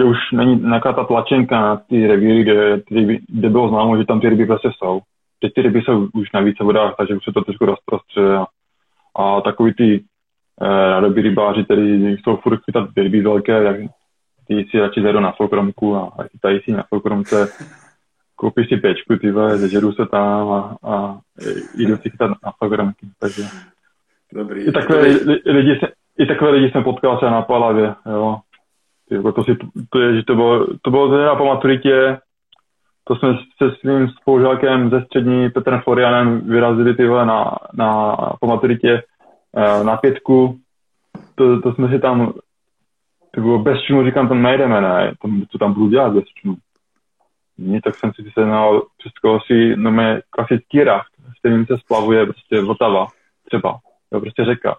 že už není nějaká ta tlačenka na ty revíry, kde, kde bylo známo, že tam ty ryby prostě jsou. Teď ty ryby jsou už na více vodách, takže už se to trošku rozprostře a, a takový ty eh, ryby rybáři, kteří jsou furt chytat ryby velké, jak ty si radši zajdou na soukromku a, a chytají si na soukromce, koupí si pečku, ty vole, zežeru se tam a, a jdu si chytat na soukromky, takže Dobrý. I takové, lidi, i takové lidi jsem potkal se na Palavě, jo. Jako to, si, to, je, že to bylo, to bylo teda po maturitě, to jsme se svým spolužákem ze střední Petrem Florianem vyrazili ty vole na, na, po maturitě eh, na pětku. To, to jsme si tam, bylo bez čumu, říkám, tam najdeme, ne, tam, co tam budu dělat bez čumu. Nie, tak jsem si vysednal přes si no mé klasický raft, s kterým se splavuje prostě Vltava, třeba, jo, prostě řeka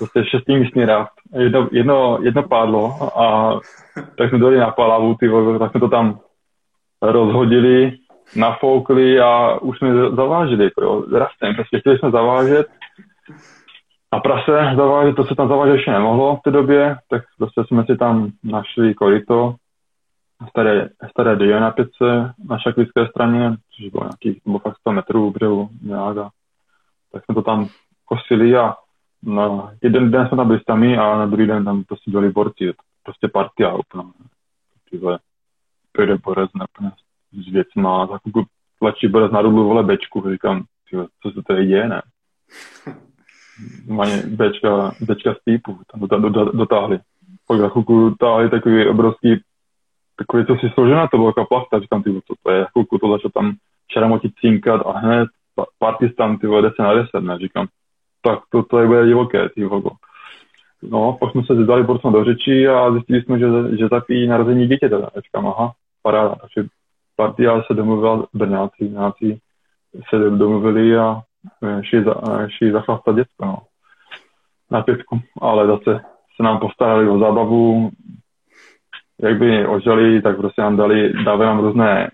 prostě šestimístný raft, jedno, jedno, jedno pádlo a tak jsme dali na palavu, ty tak jsme to tam rozhodili, nafoukli a už jsme zavážili, jo, raftem, prostě chtěli jsme zavážet a prase zavážet, to se tam zavážet ještě nemohlo v té době, tak prostě jsme si tam našli korito, staré, staré die na pětce na šaklické straně, což bylo nějakých, bylo fakt 100 metrů břehu nějak a tak jsme to tam kosili a No, jeden den jsme tam byli sami a na druhý den tam prostě byli borci. Prostě partia úplně. Tyhle, pojede borec naplně s věcma. Chvilku tlačí borec na rublu, vole, bečku. Říkám, tyhle, co se tady děje, ne? Maně bečka, bečka z týpu, tam do, do, dotáhli. Pak za chvilku táhli takový obrovský takový, co si složená, to bylo plachta, říkám, ty, co to je, chvilku to začal tam šaramotit cinkat a hned partistan, ty vole, 10 na 10, ne, říkám, tak to, to je bude divoké, ty vogo. No, pak jsme se zdali porcno do řeči a zjistili jsme, že, že zapíjí narození dítěte. A říkám, aha, paráda. Takže partia se domluvila, Brňáci, Brňáci se domluvili a šli, za, šli zachlastat děcko, no. Na pětku. Ale zase se nám postarali o zábavu, jak by ožali, tak prostě nám dali, dávali nám různé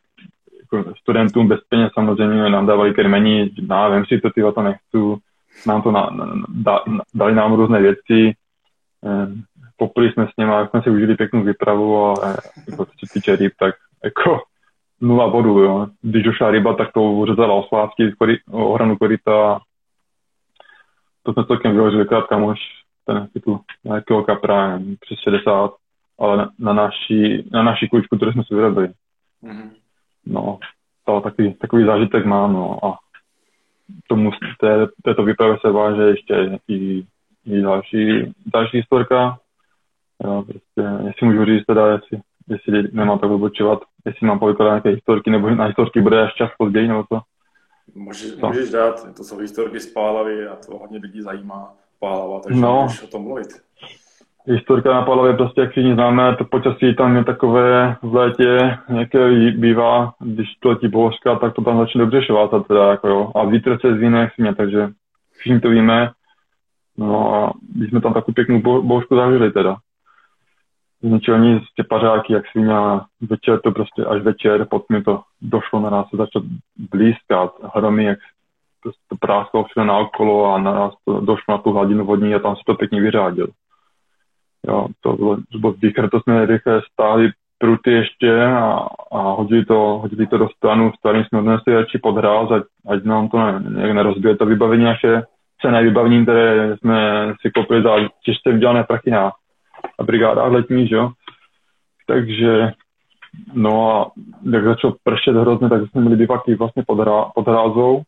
jako studentům bez peněz samozřejmě, nám dávali krmení, no, vím si to, ty to nechci, nám to na, da, dali nám různé věci, eh, popili jsme s nimi, jsme si užili pěknou výpravu a eh, jako, co se týče ryb, tak jako nula bodu, jo. Když došla ryba, tak to uřezala oslávky, o hranu korita. To jsme celkem vyložili krát kamoš, ten titul nějakého kapra, nevím, přes 60, ale na, na, naší, na naší kuličku, kterou jsme si vyrobili. Mm-hmm. No, to takový, takový zážitek mám, no a tomu té, této výpravě se váže ještě i, i další, další historka. Jo, prostě, jestli můžu říct teda, jestli, jestli nemám tak odbočovat, jestli mám povykladat nějaké historky, nebo na historky bude až čas později, nebo co. Můžeš, můžeš dát, to jsou historky z Pálavy a to hodně lidí zajímá Pálava, takže no. můžeš o tom mluvit. Historka na Pálavě, prostě jak všichni známe, to počasí tam je takové v létě, nějaké bývá, když to letí bouřka, tak to tam začne dobře švátat teda, jako jo. A vítr se zvíne jak smě, takže všichni to víme. No a když jsme tam takovou pěknou bouřku zažili teda. Z ničeho nic, prostě pařáky, jak svině večer to prostě až večer, pod mi to došlo na nás, se začalo blízkat, hromy, jak prostě to všechno na okolo a na nás to došlo na tu hladinu vodní a tam se to pěkně vyřádil. Jo, to bylo, to bylo výkr, to jsme rychle stáhli pruty ještě a, a hodili, to, hodili to do stanu, starým jsme odnesli radši pod hráz, ať, ať nám to ne, nějak nerozbije to vybavení naše cené vybavení, které jsme si koupili za těžce vydělané prachy na, na brigádách letních, jo. Takže no a jak začalo pršet hrozně, tak jsme měli bivaky vlastně pod, hra, pod hrázou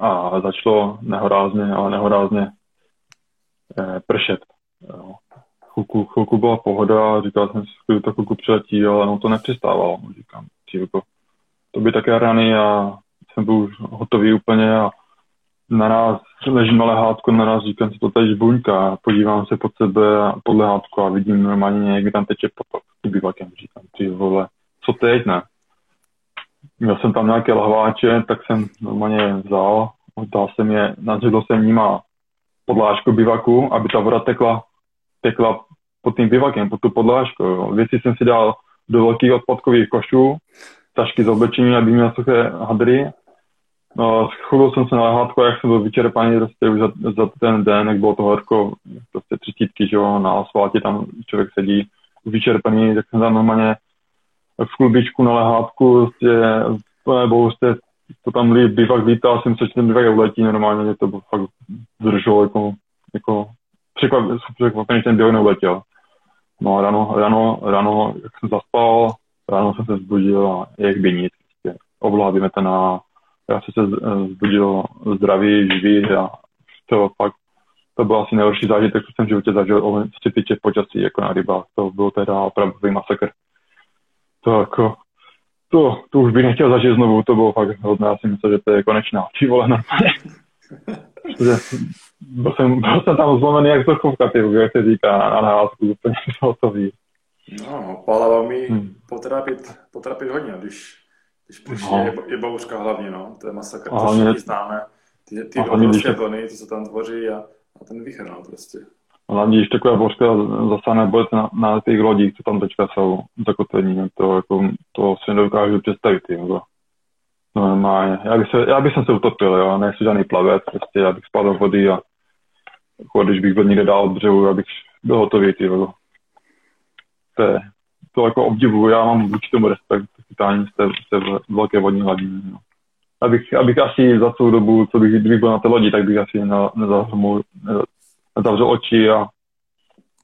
a začalo nehorázně, ale nehorázně eh, pršet. Jo chvilku, chvilku byla pohoda říkal jsem si, že to chvilku přiletí, ale ono to nepřistávalo. Říkám, jako, to by také rany a jsem byl už hotový úplně a na nás leží na lehátku, na nás říkám si to tady buňka, podívám se pod sebe a pod lehátku a vidím normálně někde tam teče potok bývakem, říkám, ty vole, co teď ne? Měl jsem tam nějaké lahváče, tak jsem normálně vzal, dal jsem je, nadředl jsem nima podlážku bivaku, aby ta voda tekla tekla pod tím bivakem, pod tu podlážku. Jo. Věci jsem si dal do velkých odpadkových košů, tašky z oblečení, aby měl suché hadry. No, schudil jsem se na lehátko, jak jsem byl vyčerpaný prostě už za, za, ten den, jak bylo to horko, prostě třicítky, že jo, na asfaltě tam člověk sedí vyčerpaný, tak jsem tam normálně v klubičku na lehátku, prostě, prostě to tam lí, bivak lítal, jsem se, ten bivak uletí normálně, že to fakt zdrželo jako, jako překvapený, že ten běh neuletěl. No a ráno, ráno, ráno, jak jsem zaspal, ráno jsem se zbudil a jak by nic. Prostě obloha vymetená, já jsem se zbudil zdravý, živý a to fakt to byl asi nejhorší zážitek, co jsem v životě zažil, se týče počasí jako na rybách. To byl teda opravdu masakr. To jako, to, to už bych nechtěl zažít znovu, to bylo fakt hodné, já si myslel, že to je konečná. Ty vole, normálně. byl, jsem, byl jsem tam zlomený jak sochovka, ty, jak se říká na naházku, úplně hotový. No, Palava mi hmm. potrapit, potrapit hodně, když, když přišli no. je, je bouřka hlavně, no, to je masakr, to všichni známe. Ty, ty obrovské vlny, co se tam tvoří a, a ten vychr, no, prostě. Hlavně, když taková bouřka zasahne bude na, na těch lodích, co tam teďka jsou zakotvení, to, jako, to si nedokážu představit. Jako. No, normálně. Já bych, se, já bych se utopil, jo, nejsem žádný plavec, prostě já bych spadl do vody a jako, když bych byl někde dál od břehu, já bych byl hotový, ty, jo. To, je, to jako obdivuju, já mám vůči tomu respekt, totální z té, z velké vodní hladině, jo. Abych, abych asi za celou dobu, co bych, kdybych byl na té lodi, tak bych asi nezavřel, nezavřel oči a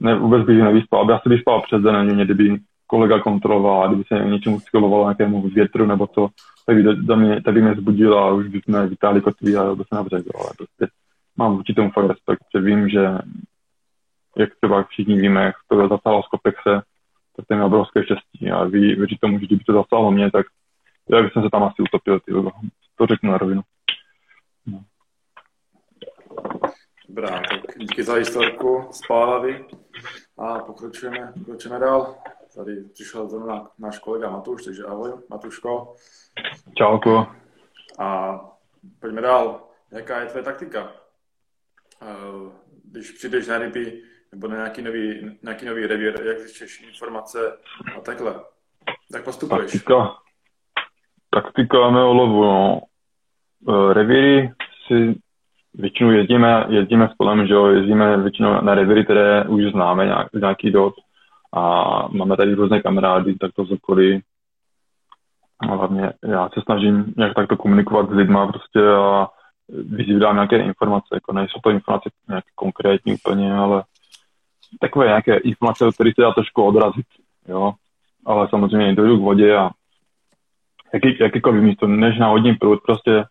ne, vůbec bych nevyspal. Aby asi vyspal přes den, kdyby kolega kontroloval, kdyby se něčemu skylovalo nějakému větru nebo co, tak by, mě, tak by mě zbudil a už bychom vytáhli kotví a byl se na. Ale prostě mám vůči tomu fakt respekt, že vím, že jak třeba všichni víme, jak to zasáhlo z Kopexe, tak to je obrovské štěstí a vy, věří tomu, že kdyby to zasáhlo mě, tak já bych se tam asi utopil, ty, to řeknu na rovinu. No. Dobrá, tak díky za historku z Pálavy a pokročujeme, pokročujeme dál. Tady přišel zrovna náš kolega Matuš, takže ahoj Matuško. Čauko. A pojďme dál. Jaká je tvoje taktika? Eh, když přijdeš na ryby nebo na nějaký nový, nějaký nový revír, jak zjišťuješ informace a takhle? Jak postupuješ? Taktika, taktika mého lovu, no. Eh, revíry si většinou jezdíme, jezdíme spolem, že jo, jezdíme většinou na revíry, které už známe nějak, nějaký dob a máme tady různé kamarády, tak to z okolí. A hlavně já se snažím nějak takto komunikovat s lidma prostě a vyzvídám nějaké informace, jako nejsou to informace nějak konkrétní úplně, ale takové nějaké informace, o kterých se dá trošku odrazit, jo. Ale samozřejmě dojdu k vodě a jaký, jakýkoliv místo, než na hodním průd, prostě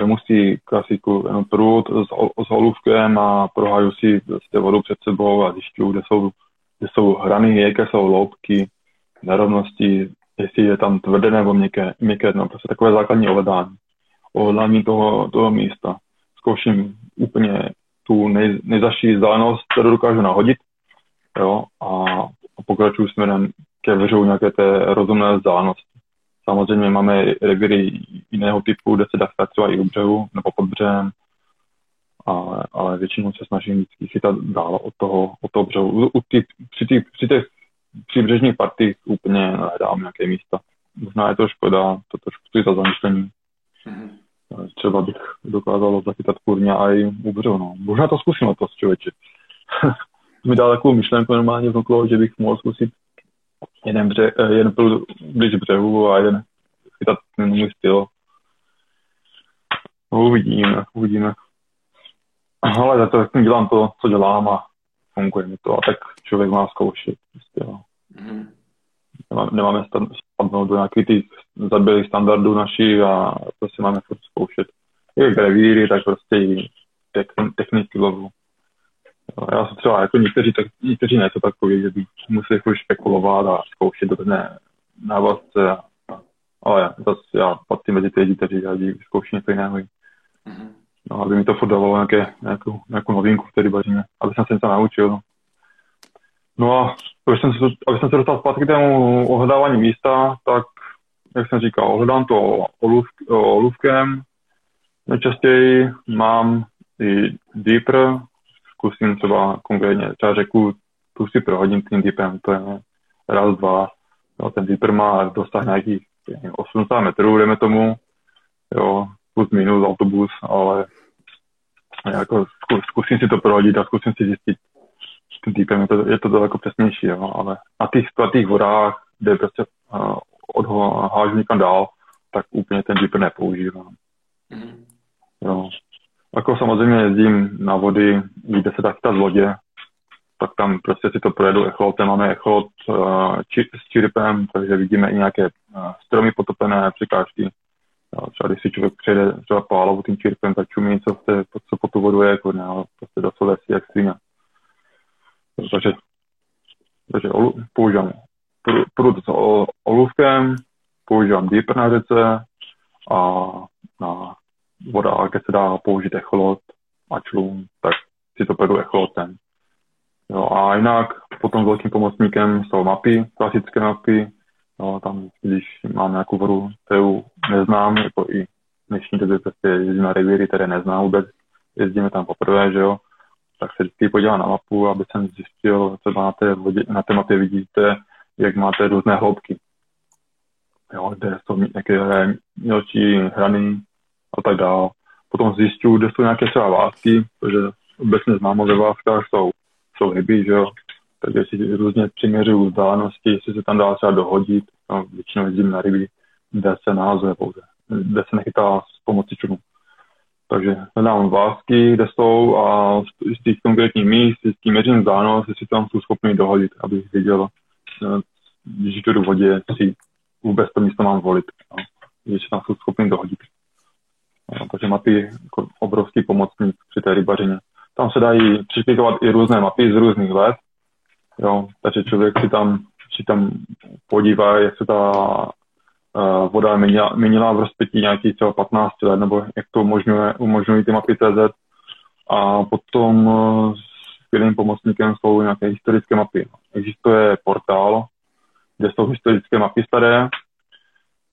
nemusí klasiku jenom prut s, s holůvkem a proháju si prostě vodu před sebou a zjišťuju, kde jsou, kde jsou hrany, jaké jsou loupky, nerovnosti, jestli je tam tvrdé nebo měkké, měkké no, prostě takové základní ohledání. Ohledání toho, toho místa. Zkouším úplně tu nej, nejzaší vzdálenost, kterou dokážu nahodit, jo, a, a pokračuju směrem ke vřou nějaké té rozumné vzdálenosti. Samozřejmě máme revíry jiného typu, kde se dá třeba i u břehu nebo pod břehem, ale, ale většinou se snažím vždycky chytat dál od toho, od toho břehu. U, tý, při, tý, při těch příbřežních partích úplně hledám nějaké místa. Možná je to škoda, to trošku za zamyšlení. Mm-hmm. Třeba bych dokázal zachytat kurně a i u břehu. No. Možná to zkusím to člověče. mi dal takovou myšlenku normálně v okolo, že bych mohl zkusit jeden, bře, eh, jeden byl blíž břehu a jeden chytat můj styl. No, uvidíme, uvidíme. Ale za to dělám to, co dělám a funguje mi to. A tak člověk má zkoušet. Prostě, jo. Mm. Nemáme, nemáme spadnout do nějakých těch zabělých standardů našich a prostě máme furt zkoušet. Jak revíry, tak prostě i techniky lovu. Já jsem třeba jako někteří, tak, někteří nejsou takový, že by museli jako špekulovat a zkoušet do té návazce. Ale já, zase já patřím mezi ty lidi, kteří rádi zkouší něco jiného. Mm-hmm. No, aby mi to furt dávalo nějaké, nějakou, nějakou novinku v té rybařině, aby jsem se něco naučil. No, no a aby jsem, se, aby jsem se dostal zpátky k tému ohledávání místa, tak jak jsem říkal, ohledám to olův, olůvkem. Nejčastěji mám i deeper, zkusím třeba konkrétně, třeba řeku, tu si prohodím tím deepem, to je raz, dva, jo, ten deeper má dosah nějakých 80 metrů, jdeme tomu, jo, plus minus autobus, ale jako zkusím si to prohodit a zkusím si zjistit, tím deepem je to, je to daleko přesnější, jo, ale na těch splatých vodách, kde prostě uh, odhážu někam dál, tak úplně ten deeper nepoužívám. Mm. Jo. Jako samozřejmě jezdím na vody, kde se tak z lodě, tak tam prostě si to projedu echolotem. Máme echolot uh, či, s čiripem, takže vidíme i nějaké uh, stromy potopené, překážky. Uh, třeba když si člověk přejde třeba pálovou tím čiripem, tak čumí, co, se, co po tu vodu je, jako, ne, ale prostě do sole si jak svině. Takže, takže olu, používám prut s olůvkem, používám deeper na řece a na voda, kde se dá použít echolot a člum, tak si to pedu echolotem. Jo, a jinak potom velkým pomocníkem jsou mapy, klasické mapy. Jo, tam, když mám nějakou vodu, kterou neznám, jako i dnešní době prostě jezdím na revíry, které neznám vůbec, jezdíme tam poprvé, že jo, tak se vždycky podívám na mapu, aby jsem zjistil, třeba na té, vodě, na té mapě vidíte, jak máte různé hloubky. Jo, kde jsou nějaké mělčí hrany, a tak dále. Potom zjišťuju, kde jsou nějaké třeba vásky, protože obecně známo ve váskách jsou, jsou ryby, že jo. Takže si různě přiměřuju vzdálenosti, jestli se tam dá třeba dohodit. No, většinou jezdím na ryby, kde se nahazuje pouze, kde se nechytá s pomocí čunu. Takže hledám vásky, kde jsou a z těch konkrétních míst, s tím měřím vzdálenost, jestli tam jsou schopni dohodit, abych věděl, eh, když jdu do vodě, si vůbec to místo mám volit. No. Když tam jsou schopni dohodit. No, takže mapy jako obrovský pomocník při té rybařině. Tam se dají připikovat i různé mapy z různých let, jo, takže člověk si tam, si tam podívá, jak se ta voda měnila, měnila v rozpětí nějakých třeba 15 let, nebo jak to umožňuje, umožňují ty mapy CZ. A potom uh, skvělým pomocníkem jsou nějaké historické mapy. Existuje portál, kde jsou historické mapy staré,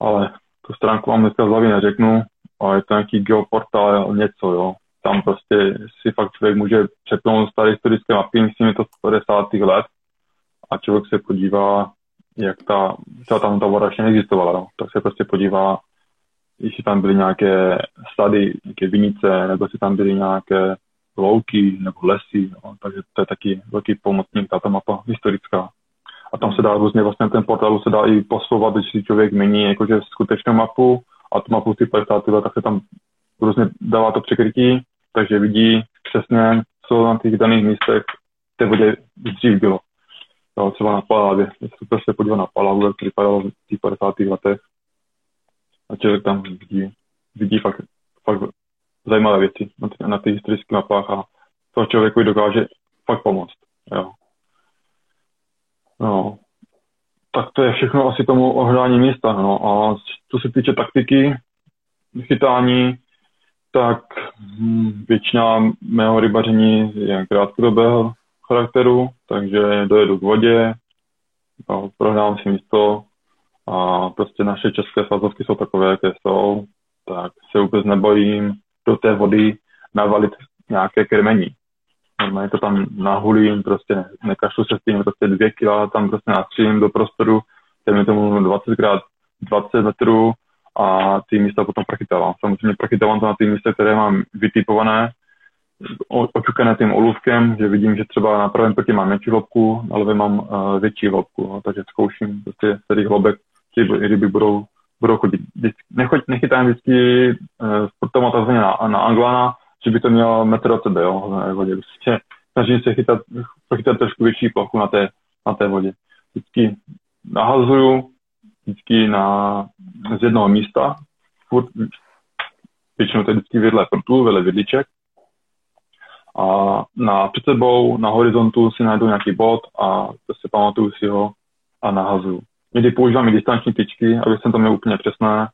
ale tu stránku vám dneska z hlavy neřeknu, a je to nějaký geoportál, něco, jo. Tam prostě si fakt člověk může přepnout staré historické mapy, myslím, je to z 50. let a člověk se podívá, jak ta, třeba ta voda ještě neexistovala, no. tak se prostě podívá, jestli tam byly nějaké sady, nějaké vinice, nebo jestli tam byly nějaké louky nebo lesy, no. takže to je taky velký pomocník, tato mapa historická. A tam se dá různě, vlastně ten portálu se dá i posouvat, když si člověk mění jakože skutečnou mapu, a to má plus 50 let, tak se tam různě dává to překrytí, takže vidí přesně, co na těch daných místech té vodě dřív bylo. Jo, třeba na Palavě. Super se podívat na Palavu, jak to vypadalo v těch 50. letech. A člověk tam vidí, vidí fakt, fakt zajímavé věci na, na těch historických mapách a toho člověku dokáže fakt pomoct. Jo. No. Tak to je všechno asi tomu ohledání místa. No. A co se týče taktiky, chytání, tak hm, většina mého rybaření je krátkodobého charakteru, takže dojedu k vodě, prohrám si místo a prostě naše české sazovky jsou takové, jaké jsou, tak se vůbec nebojím do té vody navalit nějaké krmení. Normálně to tam nahulím, prostě ne, nekašlu se s tím, prostě dvě kila tam prostě nastřílím do prostoru, mi tomu 20 krát 20 metrů a ty místa potom prochytávám. Samozřejmě prochytávám to na ty místa, které mám vytipované, očukané tím olůvkem, že vidím, že třeba na pravém proti mám menší hloubku, na levém mám uh, větší hloubku, no, takže zkouším prostě z těch hloubek, ty ryby budou, budou chodit. Nechoď, nechytám vždycky uh, sportovou takzvaně na, na anglana, že by to mělo metr od sebe, jo, na vodě. Prostě snažím se chytat, prochytat trošku větší plochu na té, na té vodě. Vždycky nahazuju, vždycky na, z jednoho místa, furt, většinou to je vždycky vedle prutů, vedle vidliček, a na, před sebou na horizontu si najdu nějaký bod a si pamatuju si ho a nahazuju. Někdy používám i distanční tyčky, aby jsem to měl úplně přesné,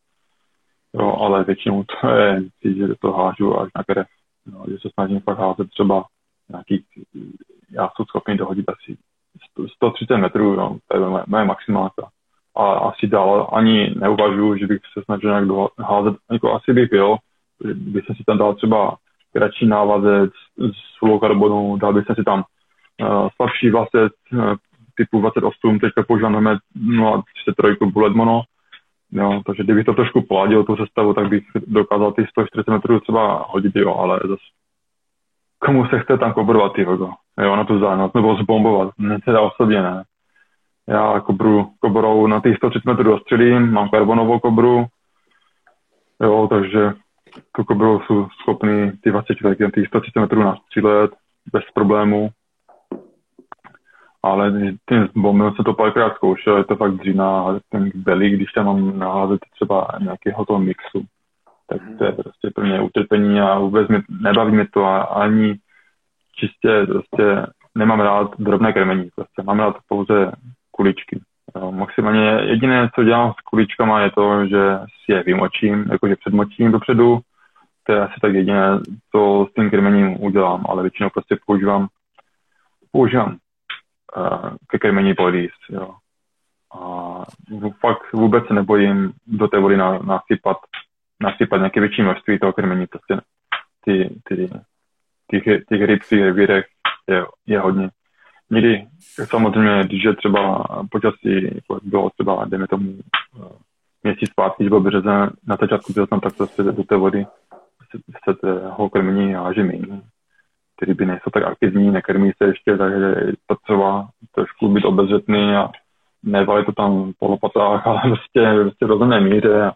jo, ale většinou to je, že to hážu až na krev. Jo, že se snažím fakt házet třeba nějaký, já jsem schopný dohodit asi 130 metrů, jo, to je moje, moje maximálka. A asi dál ani neuvažuji, že bych se snažil nějak házet, jako asi bych jo, když jsem si tam dal třeba kratší návazec z fluorokarbonu, dal bych si tam uh, slabší vasec uh, typu 28, teďka používám 0,33 bullet mono, jo, takže kdybych to trošku poladil, tu sestavu, tak bych dokázal ty 140 metrů třeba hodit, jo, ale zase komu se chce tam kobrovat, ty jo, jo, na tu zájemnost, nebo zbombovat, ne teda osobně ne. Já kobru, kobrou na těch 130 metrů dostřelím, mám karbonovou kobru, jo, takže jako bylo jsou schopný ty 20 člověk ty 130 metrů nastřílet bez problému. Ale tím bombem se to párkrát zkoušel, je to fakt dřína, ten belly, když tam mám naházet třeba nějakého toho mixu, tak to je prostě pro mě utrpení a vůbec mi, nebaví mi to a ani čistě prostě nemám rád drobné krmení, prostě mám rád pouze kuličky. Maximálně jediné, co dělám s kuličkama, je to, že si je vymočím, jakože předmočím dopředu. To je asi tak jediné, co s tím krmením udělám, ale většinou prostě používám, používám uh, ke krmení polís, jo. A fakt vůbec se nebojím do té vody nasypat, nasypat nějaké větší množství toho krmení, prostě ty, ty, těch, těch ryb těch je, je hodně. Někdy samozřejmě, když je třeba počasí, jako bylo třeba, dejme tomu, eh, měsíc zpátky, když byl březen, na začátku tam tak prostě do té vody se toho krmení háže méně. Ty ryby nejsou tak aktivní, nekrmí se ještě, takže je potřeba trošku být obezřetný a nevalit to tam po lopatách, ale prostě, prostě v rozumné míře. A,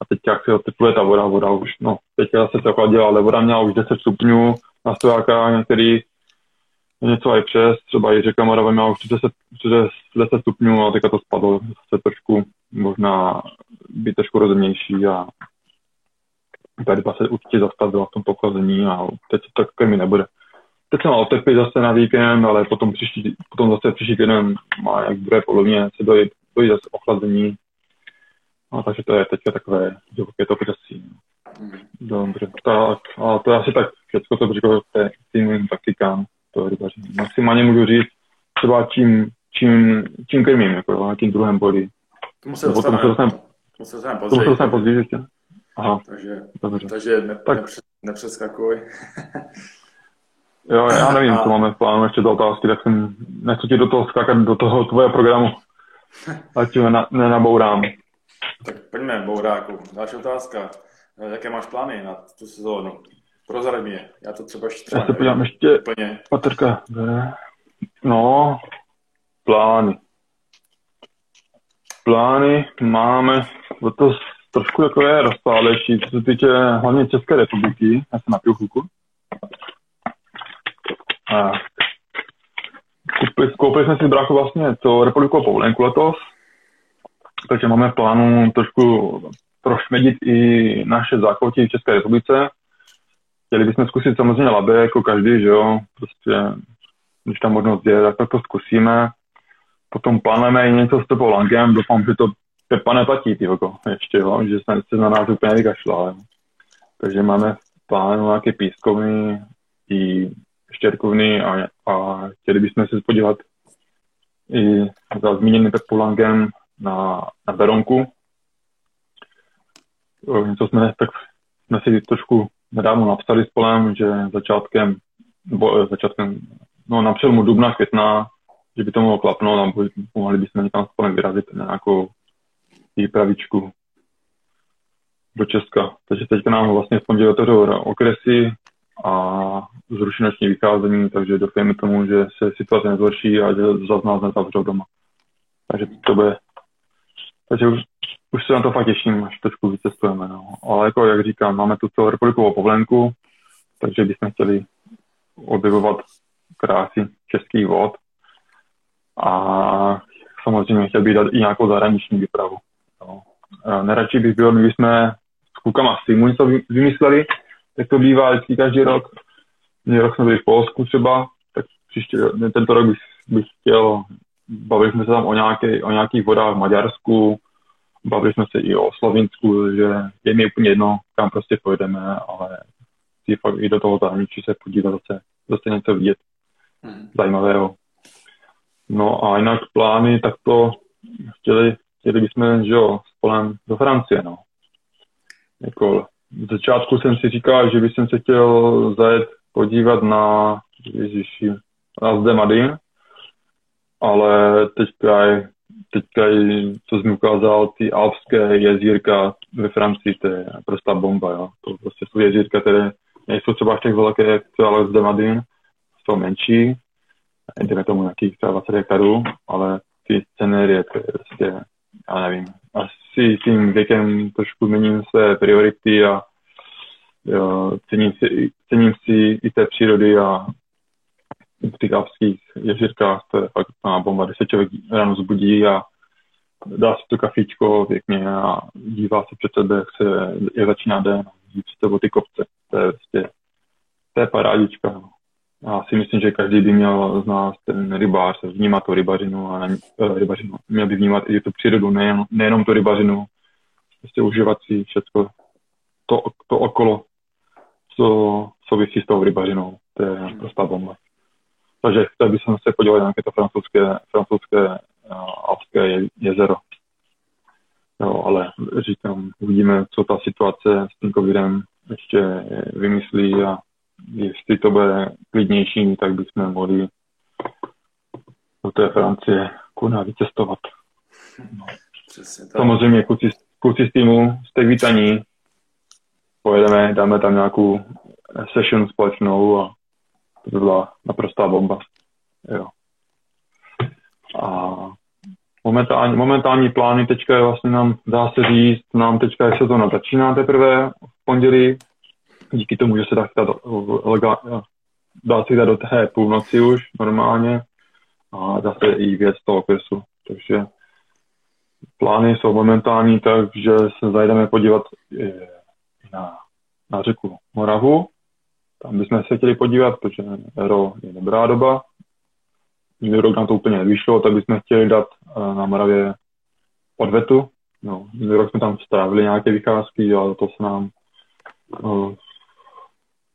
a teď jak se otepluje ta voda, voda už, no, teď se to chladila, ale voda měla už 10 stupňů na stojákách některých, něco i přes, třeba i řeka Morava měla už 30, 30 stupňů a teďka to spadlo se trošku, možná být trošku rozumnější a ta ryba se určitě zastavila v tom pochlazení a teď to tak mi nebude. Teď jsem mal otepy zase na víkend, ale potom, příští, potom zase příští týden má jak bude polovině se dojít, dojít zase ochlazení. No, takže to je teďka takové divoké to počasí. Mhm. Dobře, tak a to je asi tak všechno, co bych řekl tím taktikám to rybaření. Maximálně můžu říct třeba čím, čím, čím krmím, jako na tím druhém boli. Tomu se dostaneme, tomu se dostaneme později. Se později ještě. Aha, takže, dobře. takže ne, tak. Nepřes, nepřeskakuj. jo, já nevím, a... co máme v plánu ještě do otázky, tak jsem nechci ti do toho skákat, do toho tvoje programu. Ať ti ne, nenabourám. Tak pojďme, bouráku. Další otázka. Jaké máš plány na tu sezónu? Prozrad mě, já to třeba ještě třeba Já se podívám ještě, úplně. Patrka, no, plány. Plány máme, to trošku takové rozpálejší, co se týče hlavně České republiky. Já se napiju chvilku. A koupili, koupili jsme si bráchu vlastně to republiku a povolenku letos, takže máme v plánu trošku prošmedit i naše zákoutí v České republice chtěli bychom zkusit samozřejmě labe, jako každý, že jo, prostě, když tam možnost je, tak to zkusíme. Potom plánujeme i něco s Tepou Langem, doufám, že to Pepa neplatí, ty jako, ještě, jo, že se na nás úplně vykašla. Takže máme plán nějaké pískovny i štěrkovny a, a chtěli bychom se podívat i za zmíněným Pepu Langem na, na Beronku. Něco jsme, tak jsme si trošku nedávno napsali s Polem, že začátkem, nebo začátkem, no na přelomu dubna, května, že by to mohlo klapnout a mohli bychom někam spolem vyrazit na nějakou výpravičku do Česka. Takže teďka nám vlastně v pondělí otevřou okresy a zruší noční vycházení, takže doufujeme tomu, že se situace nezhorší a že zase nás nezavřou doma. Takže to bude takže už, už se na to fakt těším, až trošku vycestujeme. No. Ale jako jak říkám, máme tu celou republikovou povolenku, takže bychom chtěli objevovat krásy českých vod a samozřejmě chtěl bych dát i nějakou zahraniční výpravu. No. Neradši bych byl, my jsme s klukama z týmu něco vymysleli, tak to bývá vždycky každý rok. Mě rok jsme byli v Polsku třeba, tak příště, tento rok bych, bych chtěl bavili jsme se tam o, nějaké, o nějakých vodách v Maďarsku, bavili jsme se i o Slovinsku, že je mi úplně jedno, kam prostě pojedeme, ale si fakt i do toho zahraničí se podívat zase, zase něco vidět hmm. zajímavého. No a jinak plány, tak to chtěli, chtěli bychom, že jo, spolem do Francie, no. Jako v začátku jsem si říkal, že bych se chtěl zajet podívat na, ježiši, na Zdemadin, ale teďka je, teďka je, co jsem ukázal, ty alpské jezírka ve Francii, to je prostá bomba, jo. To prostě jsou jezírka, které nejsou třeba až tak velké, ale z Madin, jsou menší, jdeme tomu nějakých třeba 20 hektarů, ale ty scenérie, to je prostě, já nevím, asi tím věkem trošku měním své priority a jo, cením, si, cením si i té přírody a v těch alpských ježírkách, to je fakt má bomba, když se člověk ráno zbudí a dá si to kafíčko pěkně a dívá se před sebe, jak, se, jak začíná den, vidí před sebou ty kopce. To je prostě, to je parádička. No. Já si myslím, že každý by měl z nás ten rybář, vnímat tu rybařinu a ne, eh, rybařinu. Měl by vnímat i tu přírodu, nejen, nejenom tu rybařinu, prostě užívat si všechno to, to okolo, co souvisí s tou rybařinou. To je prostá bomba. Takže chtěl bych se podívat na nějaké to francouzské, francouzské uh, alpské je, jezero. Jo, ale říkám, uvidíme, co ta situace s tím covidem ještě vymyslí a jestli to bude klidnější, tak bychom mohli do té Francie kuna vycestovat. No. Přesně tak. Samozřejmě kluci, kluci z týmu jste vítaní, pojedeme, dáme tam nějakou session společnou a to by byla naprostá bomba. Jo. A momentální, momentální plány teďka je vlastně nám, dá se říct, nám teďka je sezóna začíná teprve v pondělí, díky tomu, že se dá chytat, dá se chytat do té půlnoci už normálně a dá se i věc toho okresu. Takže plány jsou momentální, takže se zajdeme podívat na, na řeku Moravu, tam bychom se chtěli podívat, protože Ero je dobrá doba. Minulý rok nám to úplně nevyšlo, tak bychom chtěli dát eh, na Moravě odvetu. No, minulý rok jsme tam strávili nějaké vycházky, ale to se nám no,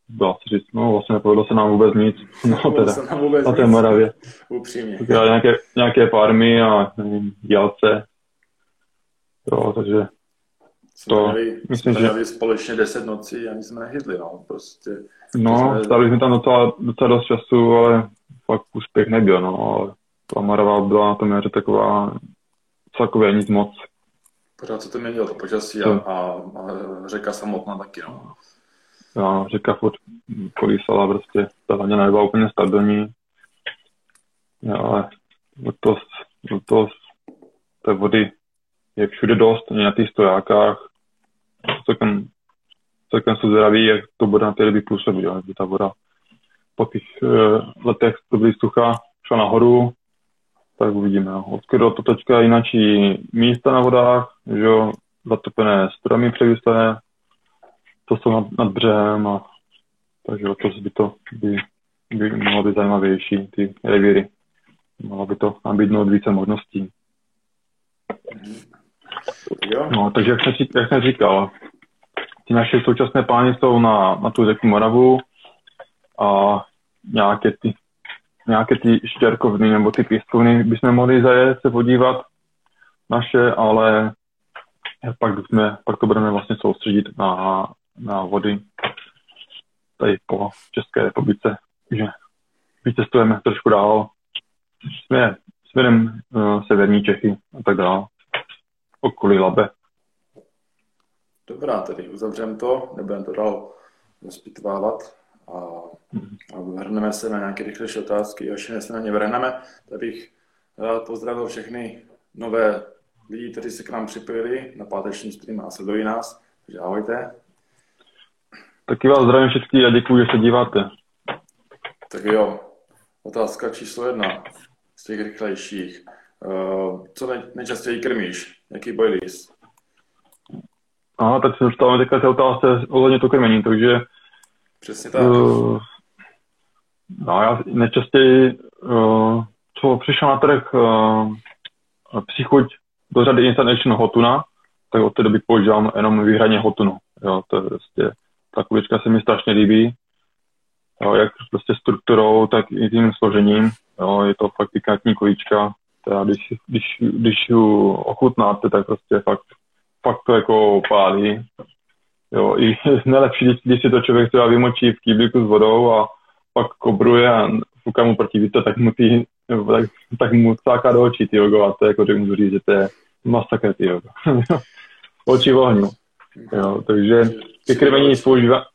dá se říct, no vlastně nepovedlo se nám vůbec nic. No teda, vůbec na té Moravě. Upřímně. nějaké, nějaké farmy a nevím, dělce. Jo, takže to, měli, myslím, jsme že... společně 10 nocí a nic jsme nehytli, no, prostě. No, jsme... stali jsme tam docela, docela dost času, ale fakt úspěch nebyl, no, ale ta byla na tom jaře taková celkově nic moc. Pořád se to měnilo, to počasí a, a, a, řeka samotná taky, no. Já, řeka furt kolísala, prostě ta hladina nebyla úplně stabilní, ja, ale to, to, té vody je všude dost, na těch stojákách, celkem, celkem jsou zdraví, jak to bude na té ryby působit, jo, ta voda po těch uh, letech, to byly sucha, šla nahoru, tak uvidíme. No. Odkrylo to teďka jináčí místa na vodách, že jo, zatopené stromy převislé, to jsou nad, nad břehem a takže to by to by, by mohlo být zajímavější, ty revíry. Mohlo by to nabídnout více možností. No, takže jak jsem, jak jsem říkal, ty naše současné plány jsou na, na tu řeku Moravu a nějaké ty, nějaké ty štěrkovny nebo ty pískovny bychom mohli zajet se podívat naše, ale pak, bychom, pak to budeme vlastně soustředit na, na vody tady po České republice, že vycestujeme trošku dál. Jsme směrem uh, severní Čechy a tak dále, okolí Labe. Dobrá, tedy uzavřeme to, nebudeme to dál rozpitvávat a, a vrhneme se na nějaké rychlejší otázky. Až se na ně vrhneme, tak bych rád pozdravil všechny nové lidi, kteří se k nám připojili na páteční stream a sledují nás. Takže ahojte. Taky vás zdravím všetky a děkuji, že se díváte. Tak jo, otázka číslo jedna z těch rychlejších. Uh, co nejčastěji krmíš? Jaký boilies? Aha, tak se dostáváme teďka té otázce ohledně to krmení, takže... Přesně tak. Uh, no, já nejčastěji, uh, co přišel na trh uh, příchuť do řady International Hotuna, tak od té doby používám jenom výhradně Hotunu. Jo, to je prostě, ta kulička se mi strašně líbí, jo, jak prostě strukturou, tak i tím složením. Jo, je to fakt pikantní kulička, teda když, když, když ju ochutnáte, tak prostě fakt, fakt to jako pálí. Jo, i nejlepší, když, když si to člověk třeba vymočí v kýbliku s vodou a pak kobruje a fuka mu proti vítr, tak mu, tý, tak, tak mu cáká do očí ty jogo a to je jako, že můžu říct, že to je masakr ty jogo. Oči v ohňu. Jo, takže ke krmení používá,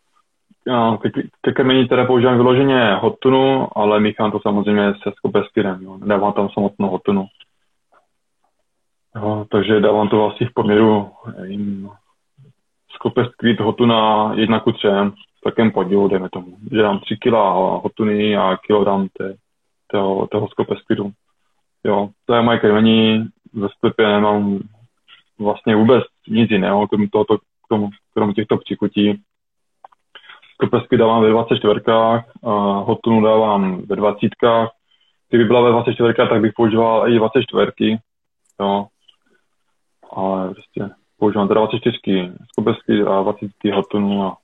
ke, ke krmení teda používám vyloženě hotunu, ale míchám to samozřejmě se skopeskyrem. Jo. Nedávám tam samotnou hotunu. Jo, takže dávám to vlastně v poměru skopeskryt hotuna 1 ku 3 v takém podílu, dejme tomu. Že dám 3 kg hotuny a kilogram té, toho, toho skopeskrytu. Jo, to je moje krmení. Ve sklepě nemám vlastně vůbec nic jiného, krom, tohoto, krom, krom těchto příchutí Kopesky dávám ve 24, hotunu dávám ve 20. Kdyby byla ve 24, tak bych používal i 24. Jo. Ale prostě používám teda 24 skopesky a 20 hotunu a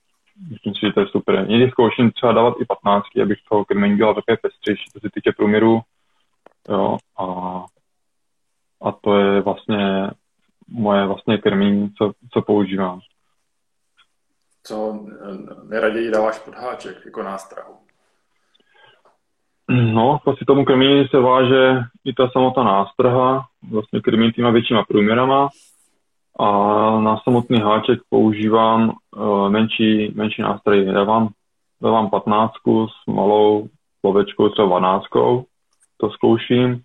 myslím si, že to je super. Někdy zkouším třeba dávat i 15, abych toho krmení dělal také pestřejší, co se týče průměru. Jo, a, a to je vlastně moje vlastně krmení, co, co používám co neraději dáváš pod háček jako nástrahu? No, asi tomu krmení se váže i ta samotná nástraha, vlastně krmím těma většíma průměrama a na samotný háček používám uh, menší, menší nástroj. Dávám, dávám 15 s malou lovečkou, třeba 12, to zkouším,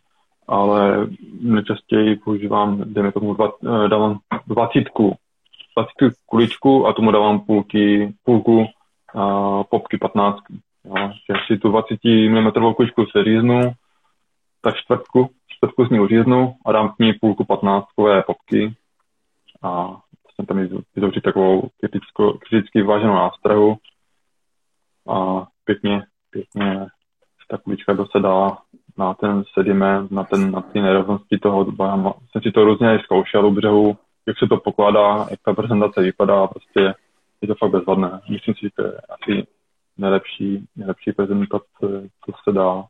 ale nejčastěji používám, dejme tomu, dva, uh, dávám 20 plastický kuličku a tomu dávám půlky, půlku a popky 15. Jo. Si tu 20 mm kuličku se říznu, tak čtvrtku, čtvrtku z ní uříznu a dám k ní půlku 15 popky a vlastně tam vytvořit takovou kritickou, kriticky váženou nástrahu a pěkně, pěkně ta kulička dosedá na ten sediment, na, ten, na ty nerovnosti toho. Jsem si to různě zkoušel u břehu, jak se to pokládá, jak ta prezentace vypadá, prostě je to fakt bezvadné. Myslím si, že to je asi nejlepší, nejlepší prezentace, co se dá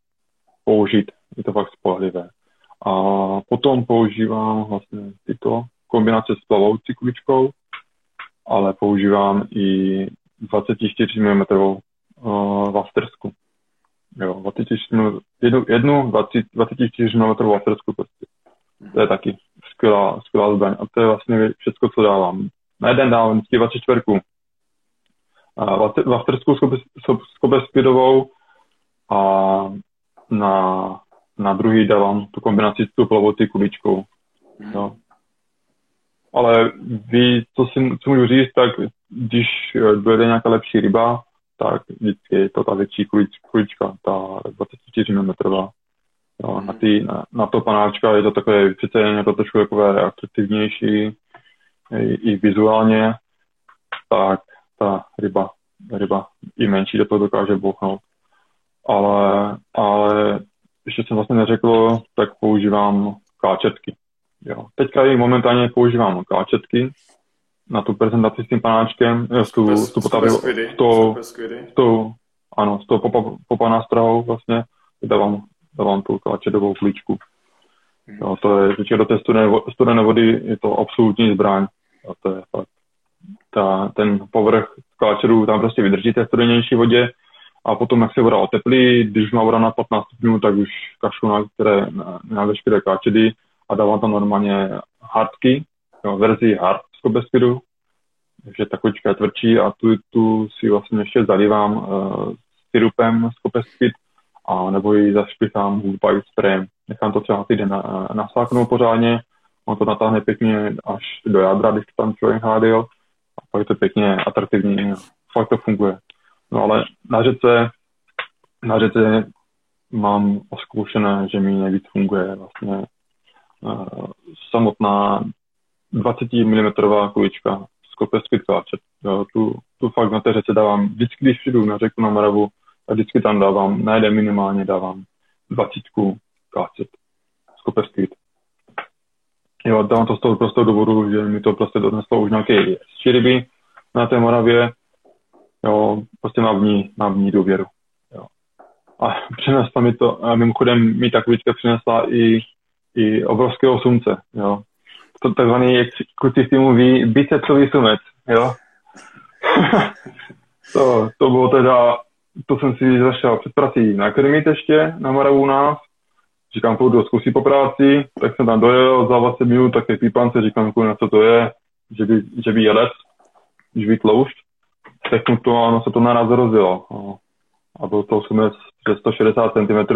použít. Je to fakt spolehlivé. A potom používám vlastně tyto kombinace s plavoucí kuličkou, ale používám i 24 mm uh, waftersku. Jo, 24 mm, jednu, jednu 20, 24 mm waftersku prostě. To je taky skvělá, skvělá zbraň. A to je vlastně všechno, co dávám. Na jeden dávám vždycky 24. Vafterskou skobespidovou a na, na druhý dávám tu kombinaci s tou plavoty kuličkou. No. Ale ví, co, si, co můžu říct, tak když dojede nějaká lepší ryba, tak vždycky je to ta větší kulička, ta 24 mm. Jo, na, tý, na, na to panáčka je to takové přece jen to trošku takové atraktivnější i, i vizuálně, tak ta ryba, ryba i menší do toho dokáže bouchnout. Ale, ale ještě jsem vlastně neřekl, tak používám káčetky. Jo. Teďka i momentálně používám káčetky na tu prezentaci s tím panáčkem, s tu, s tu potavu, s tou, s tou, ano, s tou popa, popa nástrahou vlastně, dávám, dávám tu káčetovou klíčku. Mhm. Jo, to je, když do té studené, studené vody je to absolutní zbraň. A to je fakt. Ta, ten povrch kláčerů tam prostě vydrží té studenější vodě a potom, jak se voda oteplí, když má voda na 15 stupňů, tak už kašlu na, které, na, na veškeré káčedy a dávám tam normálně hardky, jo, verzi hard z Kobeskidu, takže ta kočka je tvrdší a tu, tu si vlastně ještě zalívám uh, syrupem z Kopeskid a nebo ji zašpichám hudbaj sprayem. Nechám to třeba týden na, nasáknout pořádně, on to natáhne pěkně až do jádra, když tam člověk hádil a pak je to pěkně atraktivní, fakt to funguje. No ale na řece, na řece mám oskoušené, že mi nejvíc funguje vlastně uh, samotná 20 mm kulička z kopesky tkáče. Tu, tu fakt na té řece dávám, vždycky, když přijdu na řeku na Moravu, a vždycky tam dávám, na jeden minimálně dávám 20 kácet z kopesky. Jo, dávám to z toho prostého důvodu, že mi to prostě doneslo už nějaké ryby na té Moravě, Jo, prostě mám v ní, mám v ní důvěru. Jo. A přinesla mi to, a mimochodem mi ta kulička přinesla i, i obrovského slunce. Jo. To takzvaný, jak kluci s tím mluví, bicepsový sumec. Jo. to, to bylo teda, to jsem si zašel před prací nakrmit ještě na Moravu nás. Říkám, půjdu zkusit po práci, tak jsem tam dojel za 20 minut, také pípance, říkám, co to je, že by, že by jelec, že by tloušť to a ono se to naraz rozjelo. No. A byl to sumec přes 160 cm,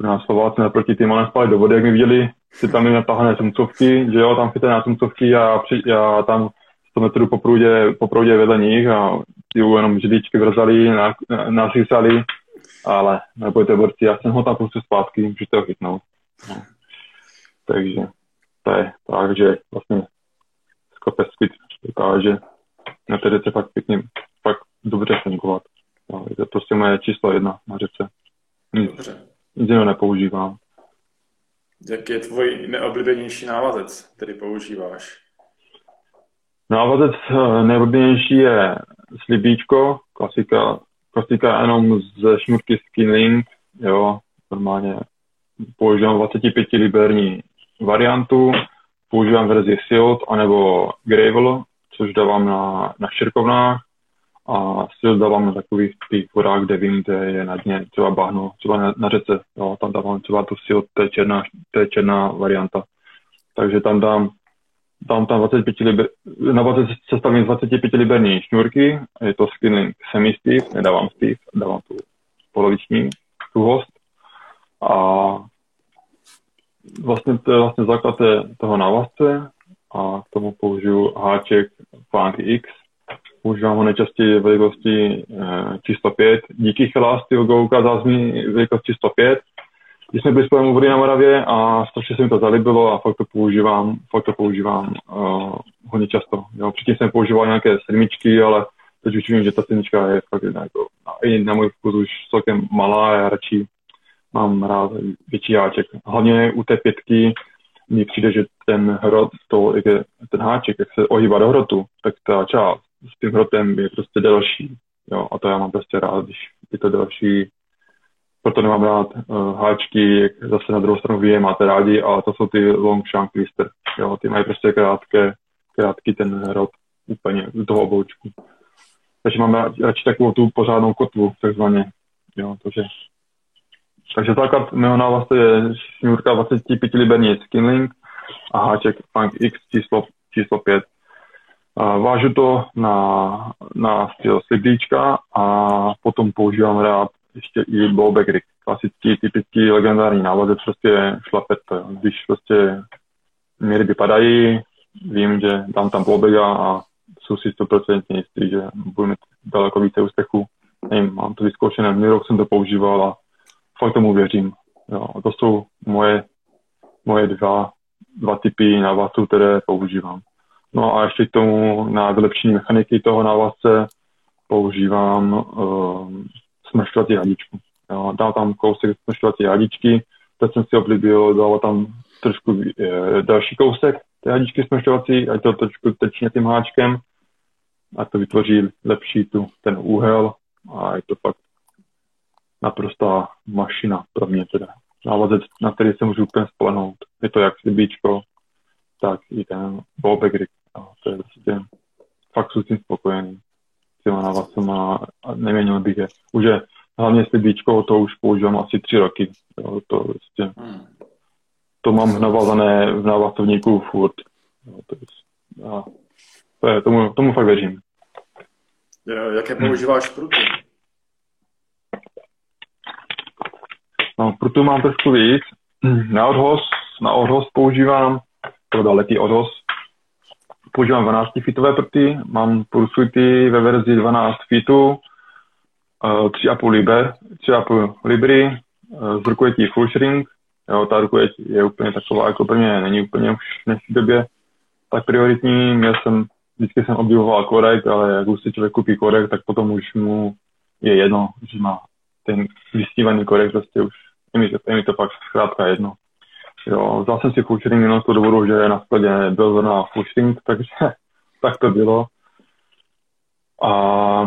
nás Slováci naproti tím ale spali do vody, jak mi viděli, si tam měli natáhané sumcovky, že jo, tam chytají na sumcovky a při, já tam 100 metrů po proudě, po proudě vedle nich a ty jenom židličky vrzali, nasysali, ale nebojte borci, já jsem ho tam prostě zpátky, můžete ho chytnout. No. Takže to je tak, že vlastně skopec dokáže na té řece fakt pěkně, fakt dobře fungovat. No, je to prostě moje číslo jedna na řece. Nic, dobře. nic jiného nepoužívám. Jaký je tvůj neoblíbenější návazec, který používáš? Návazec eh, nejoblíbenější je slibíčko, klasika, klasika jenom ze šňůrky Skinlink, jo, normálně používám 25 liberní variantu, používám verzi Silt anebo Gravel, což dávám na, na širkovnách a sil dávám na takových těch vodách, kde vím, kde je na dně třeba bahno, třeba na, na řece, jo, tam dávám třeba tu sil, to je černá, to je černá varianta. Takže tam dám dám tam 25 liber, na 20 se stavím 25 liberní šňůrky, je to skinning semi-steve, nedávám steve, dávám tu poloviční tuhost a vlastně to je vlastně základ toho návazce a k tomu použiju háček Planky X. Používám ho nejčastěji velikosti e, číslo 5. Díky Chelas Go ukázal mi velikost číslo 5. Když jsme byli spolu vody na Moravě a strašně se mi to zalíbilo a fakt to používám, fakt to používám uh, hodně často. Jo. Předtím jsem používal nějaké sedmičky, ale teď už vím, že ta sedmička je fakt jako, i na můj vkus už celkem malá, já radši mám rád větší háček. Hlavně u té pětky mně přijde, že ten hrot, to, jak je ten háček, jak se ohýbá do hrotu, tak ta část s tím hrotem je prostě delší. Jo, a to já mám prostě rád, když je to delší. Proto nemám rád uh, háčky, jak zase na druhou stranu vy máte rádi, ale to jsou ty long shank twister. Jo, ty mají prostě krátké, krátký ten hrot úplně do toho oboučku. Takže mám radši takovou tu pořádnou kotvu, takzvaně. Jo, takže takže základ mého návazce je šňůrka 25 liberní Skinlink a háček Funk X číslo, číslo 5. A vážu to na, na styl sliblíčka a potom používám rád ještě i blowback rig. Klasický, typický, legendární návazec, prostě šlapet. Když prostě míry vypadají, vím, že dám tam blowbacka a jsou si 100% jistý, že budu mít daleko více úspěchů. Nevím, mám to vyzkoušené, minulý rok jsem to používal a fakt tomu věřím. Jo. To jsou moje, moje dva, dva typy návazců, které používám. No a ještě k tomu na vylepšení mechaniky toho návazce používám uh, smršťovací. Jo, dal tam kousek smršťovací hadičky, teď jsem si oblíbil, dal tam trošku e, další kousek té hadičky smršťovací, ať to trošku tečně tím háčkem, a to vytvoří lepší tu, ten úhel a je to fakt naprostá mašina pro mě teda. Návazec, na který se můžu úplně spolehnout. Je to jak slibíčko, tak i ten rig. A to je prostě fakt jsem spokojený. Návazcema a neměnil bych je. Už je hlavně slibíčko, to už používám asi tři roky. Jo, to prostě, to mám navazané v návazovníku furt. Jo, to je, a to je, tomu, tomu fakt věřím. Jaké používáš pruty? No, prutů mám trošku víc. Na odhoz, na odhoz používám, pro daleký odhoz, používám 12 fitové prty, mám pursuity ve verzi 12 fitů, 3,5 liber, 3,5 libry, z rukojetí full shrink, jo, ta rukojeť je úplně taková, jako pro mě není úplně už v dnešní době tak prioritní, měl jsem vždycky jsem obdivoval korek, ale jak už si člověk kupí korek, tak potom už mu je jedno, že má ten vystívaný korek, prostě už je mi to, je mi to pak zkrátka jedno. Jo, vzal jsem si fullstring jenom toho důvodu, že na skladě byl zrovna fullstring, takže tak to bylo. A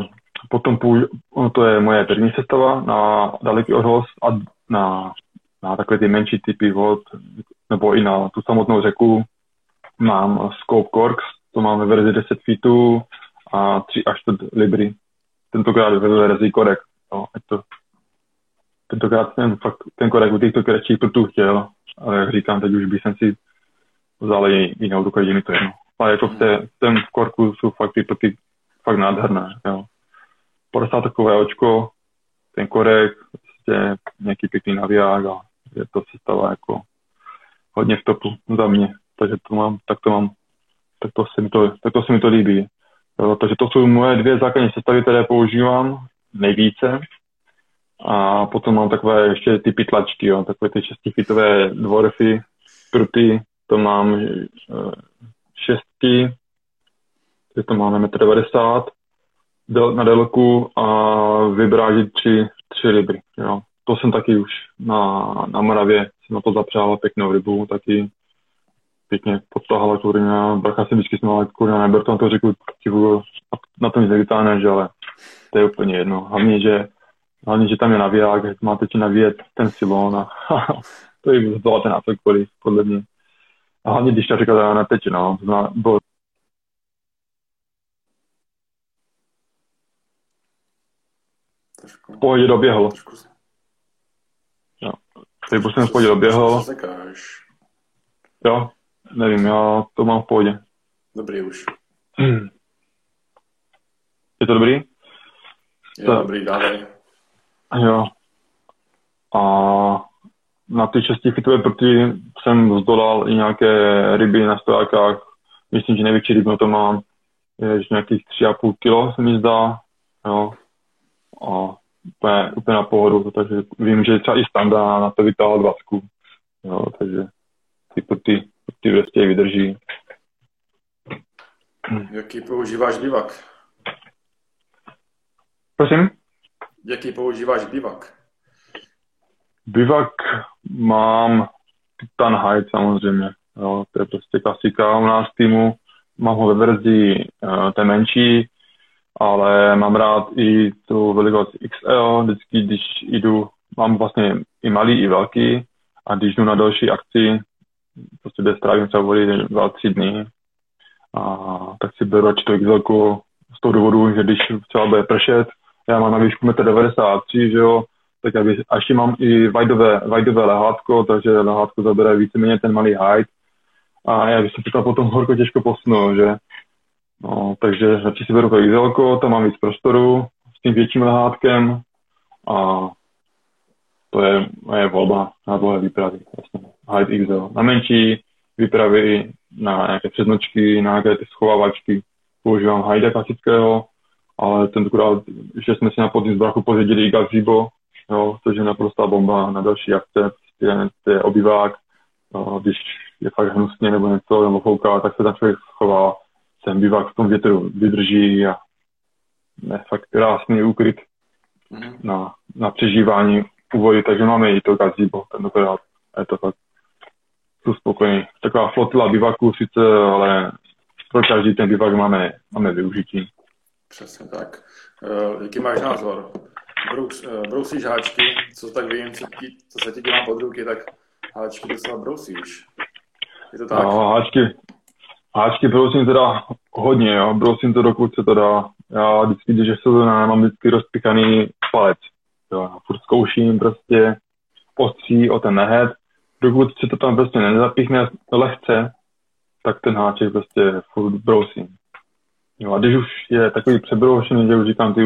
potom půj, no to je moje první sestava na daleký odhoz a na, na takové ty menší typy vod, nebo i na tu samotnou řeku mám Scope Corks, to máme verzi 10 feetů a 3 až 4 libry. Tentokrát ve verzi korek. No, to, tentokrát jsem fakt ten korek u těchto kratších prutů chtěl, ale jak říkám, teď už bych si vzal jinou ruku, jiný to jedno. Ale jako v, té, v tom korku jsou fakt ty pruty fakt nádherné. Jo. 50 takové očko, ten korek, prostě nějaký pěkný naviják a je to se stává jako hodně v topu za mě. Takže to mám, tak to mám tak to se mi to, tak to, se mi to líbí. Jo, takže to jsou moje dvě základní sestavy, které používám nejvíce. A potom mám takové ještě typy tlačky, jo, takové ty šestifitové dvorfy, pruty, to mám uh, šestky, to máme 1,90 m na délku a vybráží 3, 3 ryby. Jo. To jsem taky už na, na Moravě, jsem na to zapřál pěknou rybu, taky pěkně podtahala kurňa, bracha si vždycky smál, kurňa, neber to na to řekl, na to nic nevytáhneš, ale to je úplně jedno. Hlavně, že, hlavně, že tam je naviják, že máte ti navíjet ten silon a to je zvláte na cokoliv, podle mě. A hlavně, když ta řeka teda neteče, no, to znamená, bylo v pohodě doběhl. Jo. Teď jsem v pohodě doběhl. Jo, Nevím, já to mám v pohodě. Dobrý už. Je to dobrý? Je to dobrý, dávej. Jo. A na ty fitové prty jsem zdolal i nějaké ryby na stojákách. Myslím, že největší rybu to mám. Je nějakých 3,5 kg se mi zdá. Jo. A úplně, úplně na pohodu, takže vím, že třeba i standa na to vytáhl 20. Jo, takže ty prty ty prostě vydrží. Jaký používáš bivak? Prosím? Jaký používáš bivak? Bivak mám Titan Height samozřejmě. Jo, to je prostě klasika u nás týmu. Mám ho ve verzi uh, té menší, ale mám rád i tu velikost XL. Vždycky, když jdu, mám vlastně i malý, i velký. A když jdu na další akci, prostě kde strávím třeba vody dva, tři dny, a tak si beru radši to XL z toho důvodu, že když třeba bude pršet, já mám na výšku 1,93 že jo, tak já bych, a ještě mám i vajdové, vajdové lehátko, takže lehátko zabere víceméně ten malý height a já bych se to potom horko těžko posunul, že no, takže radši si beru to tam mám víc prostoru s tím větším lehátkem a to je moje volba na dlouhé výpravy. Vlastně. Hyde XL. Na menší výpravy, na nějaké přednočky, na nějaké ty schovávačky používám Hyde klasického, ale tentokrát, že jsme si na podzim z brachu pozjedili i gazebo, jo, což je naprostá bomba na další akce, prostě to je obyvák, jo, když je fakt hnusně nebo něco, nebo fouká, tak se tam člověk schová, ten bivák v tom větru vydrží a je fakt krásný úkryt mm-hmm. na, na přežívání u vody, takže máme i to gazebo tentokrát. A je to fakt jsou spokojení. Taková flotila bivaku sice, ale pro každý ten bivak máme, máme využití. Přesně tak. Uh, jaký máš názor? Brous, uh, brousíš háčky, co tak vím, co, ti, co se ti dělá pod ruky, tak háčky docela brousíš. Je to tak? No, háčky, háčky brousím teda hodně, jo. Brousím to, dokud se to dá. Já vždycky, když se to dá, mám vždycky rozpikaný palec. Jo, já furt zkouším prostě ostří o ten nehet. Dokud se to tam prostě nezapíchne lehce, tak ten háček prostě furt brousím. Jo, a když už je takový přebroušený, že už říkám, ty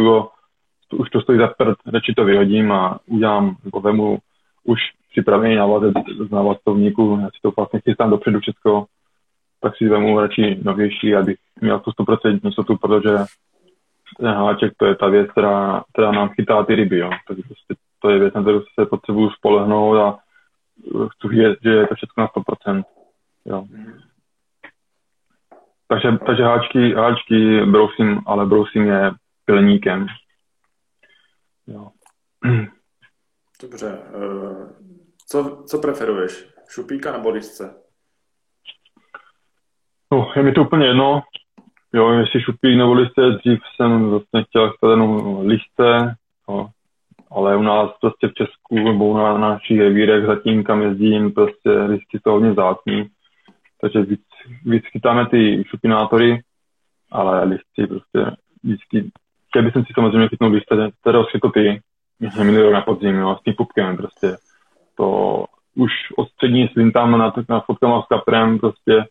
to už to stojí za prd, radši to vyhodím a udělám, nebo vemu už připravený návazec z návaztovníku, já si to vlastně chystám dopředu všechno, tak si vemu radši novější, abych měl tu 100% jistotu, protože ten háček to je ta věc, která, která nám chytá ty ryby, jo. Takže prostě to je věc, na kterou se potřebuju spolehnout a chci vidět, že je to všechno na 100%. Jo. Takže, takže háčky, háčky brousím, ale brousím je pilníkem. Jo. Dobře. Eh, co, co preferuješ? Šupíka nebo lisce? No, je mi to úplně jedno. Jo, jestli šupík nebo lisce, dřív jsem vlastně chtěl jenom lisce, jo. ale u nás prostě v Česku nebo na našich revírech zatím, kam jezdím, prostě listy jsou hodně zácný. Takže víc, víc chytáme ty šupinátory, ale listy prostě vždycky, chtěl bych si samozřejmě chytnout listy, které to ty, minulý rok na podzim, jo, s tím pupkem prostě. To už od střední svým tam na, na fotkama s kaprem, prostě,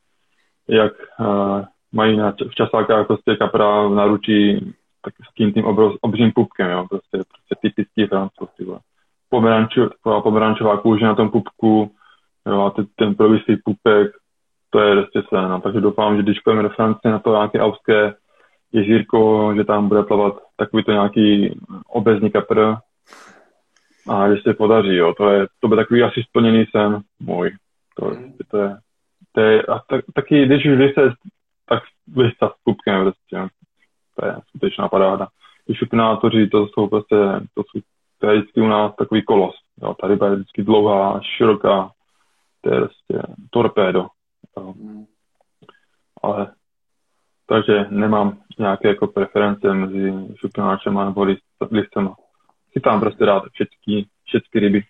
jak uh, mají na, v časákách prostě kapra v náručí tak s tím tím obrov, obřím pupkem, jo, prostě, prostě typický francouz, Pomerančová, pomerančová kůže na tom pupku, jo, a ten, ten provislý pupek, to je prostě se, no, takže doufám, že když půjdeme do Francie na to nějaké auské jezírko, že tam bude plavat takový to nějaký obezní kapr, a když se podaří, jo, to, je, to by takový asi splněný sen můj. To, mm. to je, to je a tak, taky, když už se, tak vysta s pupkem prostě, jo. to je skutečná paráda. Ty šupinátoři, to jsou prostě, to, jsou, to je vždycky u nás takový kolos, jo, ta ryba je vždycky dlouhá, široká, to je prostě torpédo. Mm. Ale takže nemám nějaké jako preference mezi šupináčem a nebo listama chytám prostě rád všechny, všechny ryby.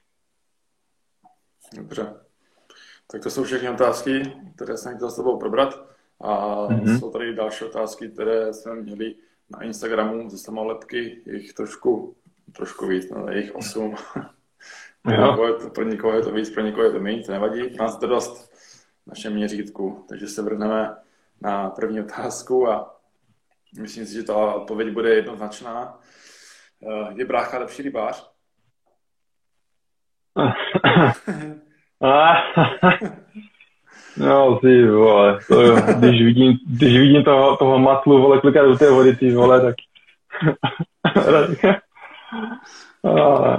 Dobře. Tak to jsou všechny otázky, které jsem chtěl s tebou probrat. A mm-hmm. jsou tady další otázky, které jsme měli na Instagramu ze samolepky, jich trošku, trošku víc, no, jich osm. pro, někoho je to, pro někoho je to víc, pro někoho je to méně, to nevadí. Nás to dost našem měřítku, takže se vrhneme na první otázku a myslím si, že ta odpověď bude jednoznačná. Uh, je brácha lepší rybář? no, ty vole, to jo, když vidím, když vidím toho, toho matlu, vole, klikat do té vody, ty vole, tak... uh,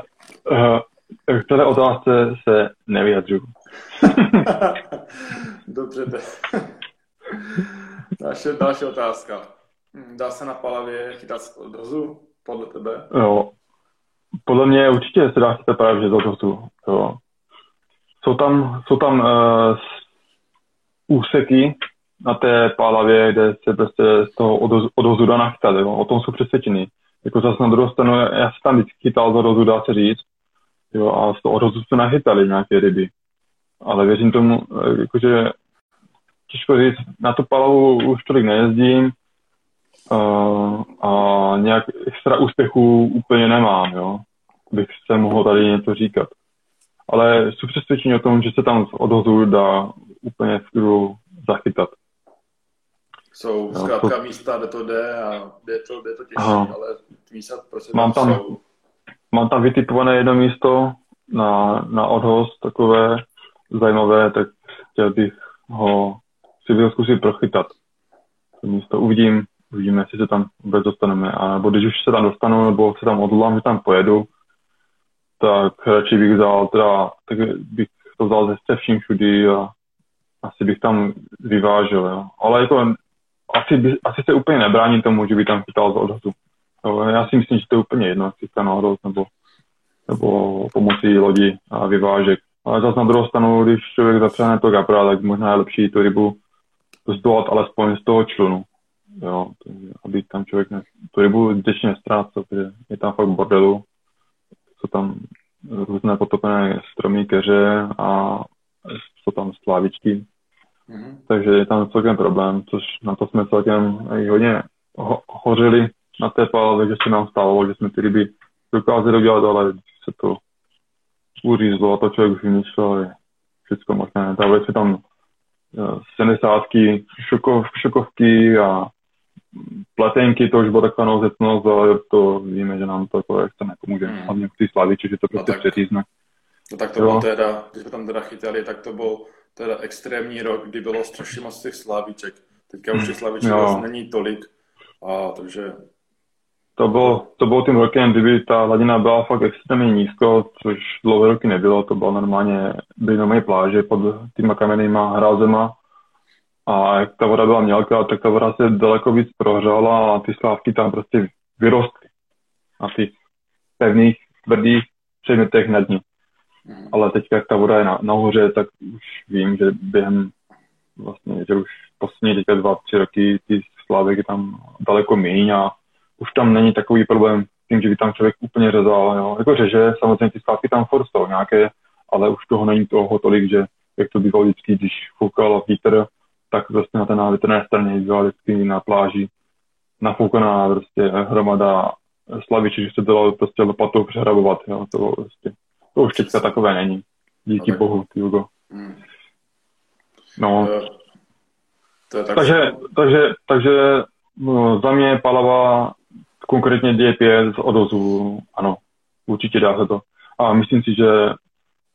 k této otázce se nevyjadřu. Dobře, další, další otázka. Dá se na palavě chytat z odhozu? podle tebe? Jo. Podle mě určitě se dá chytat právě z odhozu. Jo. Jsou tam, jsou tam uh, úseky na té pálavě, kde se prostě z toho odhozu dá nachytat. Jo. O tom jsou přesvědčený. Jako zase na druhou stranu, já se tam vždycky chytal z odhozu, dá se říct. Jo, a z toho odhozu se nachytali nějaké ryby. Ale věřím tomu, eh, jakože těžko říct, na tu palavu už tolik nejezdím, a nějak extra úspěchů úplně nemám, jo. Bych se mohl tady něco říkat. Ale jsou přesvědčení o tom, že se tam z odhozu dá úplně v klidu zachytat. Jsou zkrátka to... místa, kde to jde a jde to, jde to těžší, Aha. ale místa prostě mám tam, jsou. Mám tam vytipované jedno místo na, na odhoz takové zajímavé, tak chtěl bych ho si zkusit prochytat. To místo uvidím, uvidíme, jestli se tam vůbec dostaneme. A nebo když už se tam dostanu, nebo se tam odvolám, že tam pojedu, tak radši bych vzal, teda, tak bych to vzal ze vším všudy a asi bych tam vyvážel, jo. Ale jako asi, by, asi se úplně nebrání tomu, že by tam chytal z odhodu. Já si myslím, že to je úplně jedno, jestli náhodou nebo, nebo pomocí lodi a vyvážek. Ale zase na druhou stranu, když člověk zapřáhne to gapra, tak možná je lepší tu rybu zdolat alespoň z toho člunu. Jo, aby tam člověk ne, tu rybu zbytečně nestrácel, protože je tam fakt bordelu. Jsou tam různé potopené stromy, keře a jsou tam slávičky. Mm-hmm. Takže je tam celkem problém, což na to jsme celkem i hodně ho- hořili na té palve, že se nám stalo, že jsme ty ryby dokázali udělat, ale se to uřízlo a to člověk už vymýšlel, je všechno možné. Dávali se tam eh, sedesátky, šokov, šokovky a pletenky, to už bylo taková nouzecnost, ale to víme, že nám to jako extra nepomůže. Hmm. Hlavně ty slaviči, že to no prostě no přeřízne. No tak to jo. bylo teda, když jsme tam teda chytali, tak to byl teda extrémní rok, kdy bylo strašně moc těch slavíček. Teďka už těch slavíček není tolik, a takže to bylo, to bylo tím rokem, kdyby ta hladina byla fakt extrémně nízko, což dlouhé roky nebylo, to bylo normálně, byly normálně pláže pod těma kamennýma hrázema a jak ta voda byla mělká, tak ta voda se daleko víc prohřála a ty slávky tam prostě vyrostly na těch pevných, tvrdých předmětech na dní. Ale teď, jak ta voda je na, nahoře, tak už vím, že během vlastně, že už poslední teďka dva, tři roky ty slávek je tam daleko méně a už tam není takový problém tím, že by tam člověk úplně řezal. Jo. Jako řeže, samozřejmě ty stávky tam furt jsou nějaké, ale už toho není toho tolik, že jak to bývalo vždycky, když foukal vítr, tak prostě na té návětrné straně byla vždycky na pláži nafoukaná prostě hromada slaviči, že se dalo prostě lopatou přehrabovat. Jo. To, prostě, to už teďka takové není. Díky okay. bohu, Jugo. Hmm. No. To je tak... takže, takže, takže no, za mě Palava konkrétně D5 z odozu, ano, určitě dá se to. A myslím si, že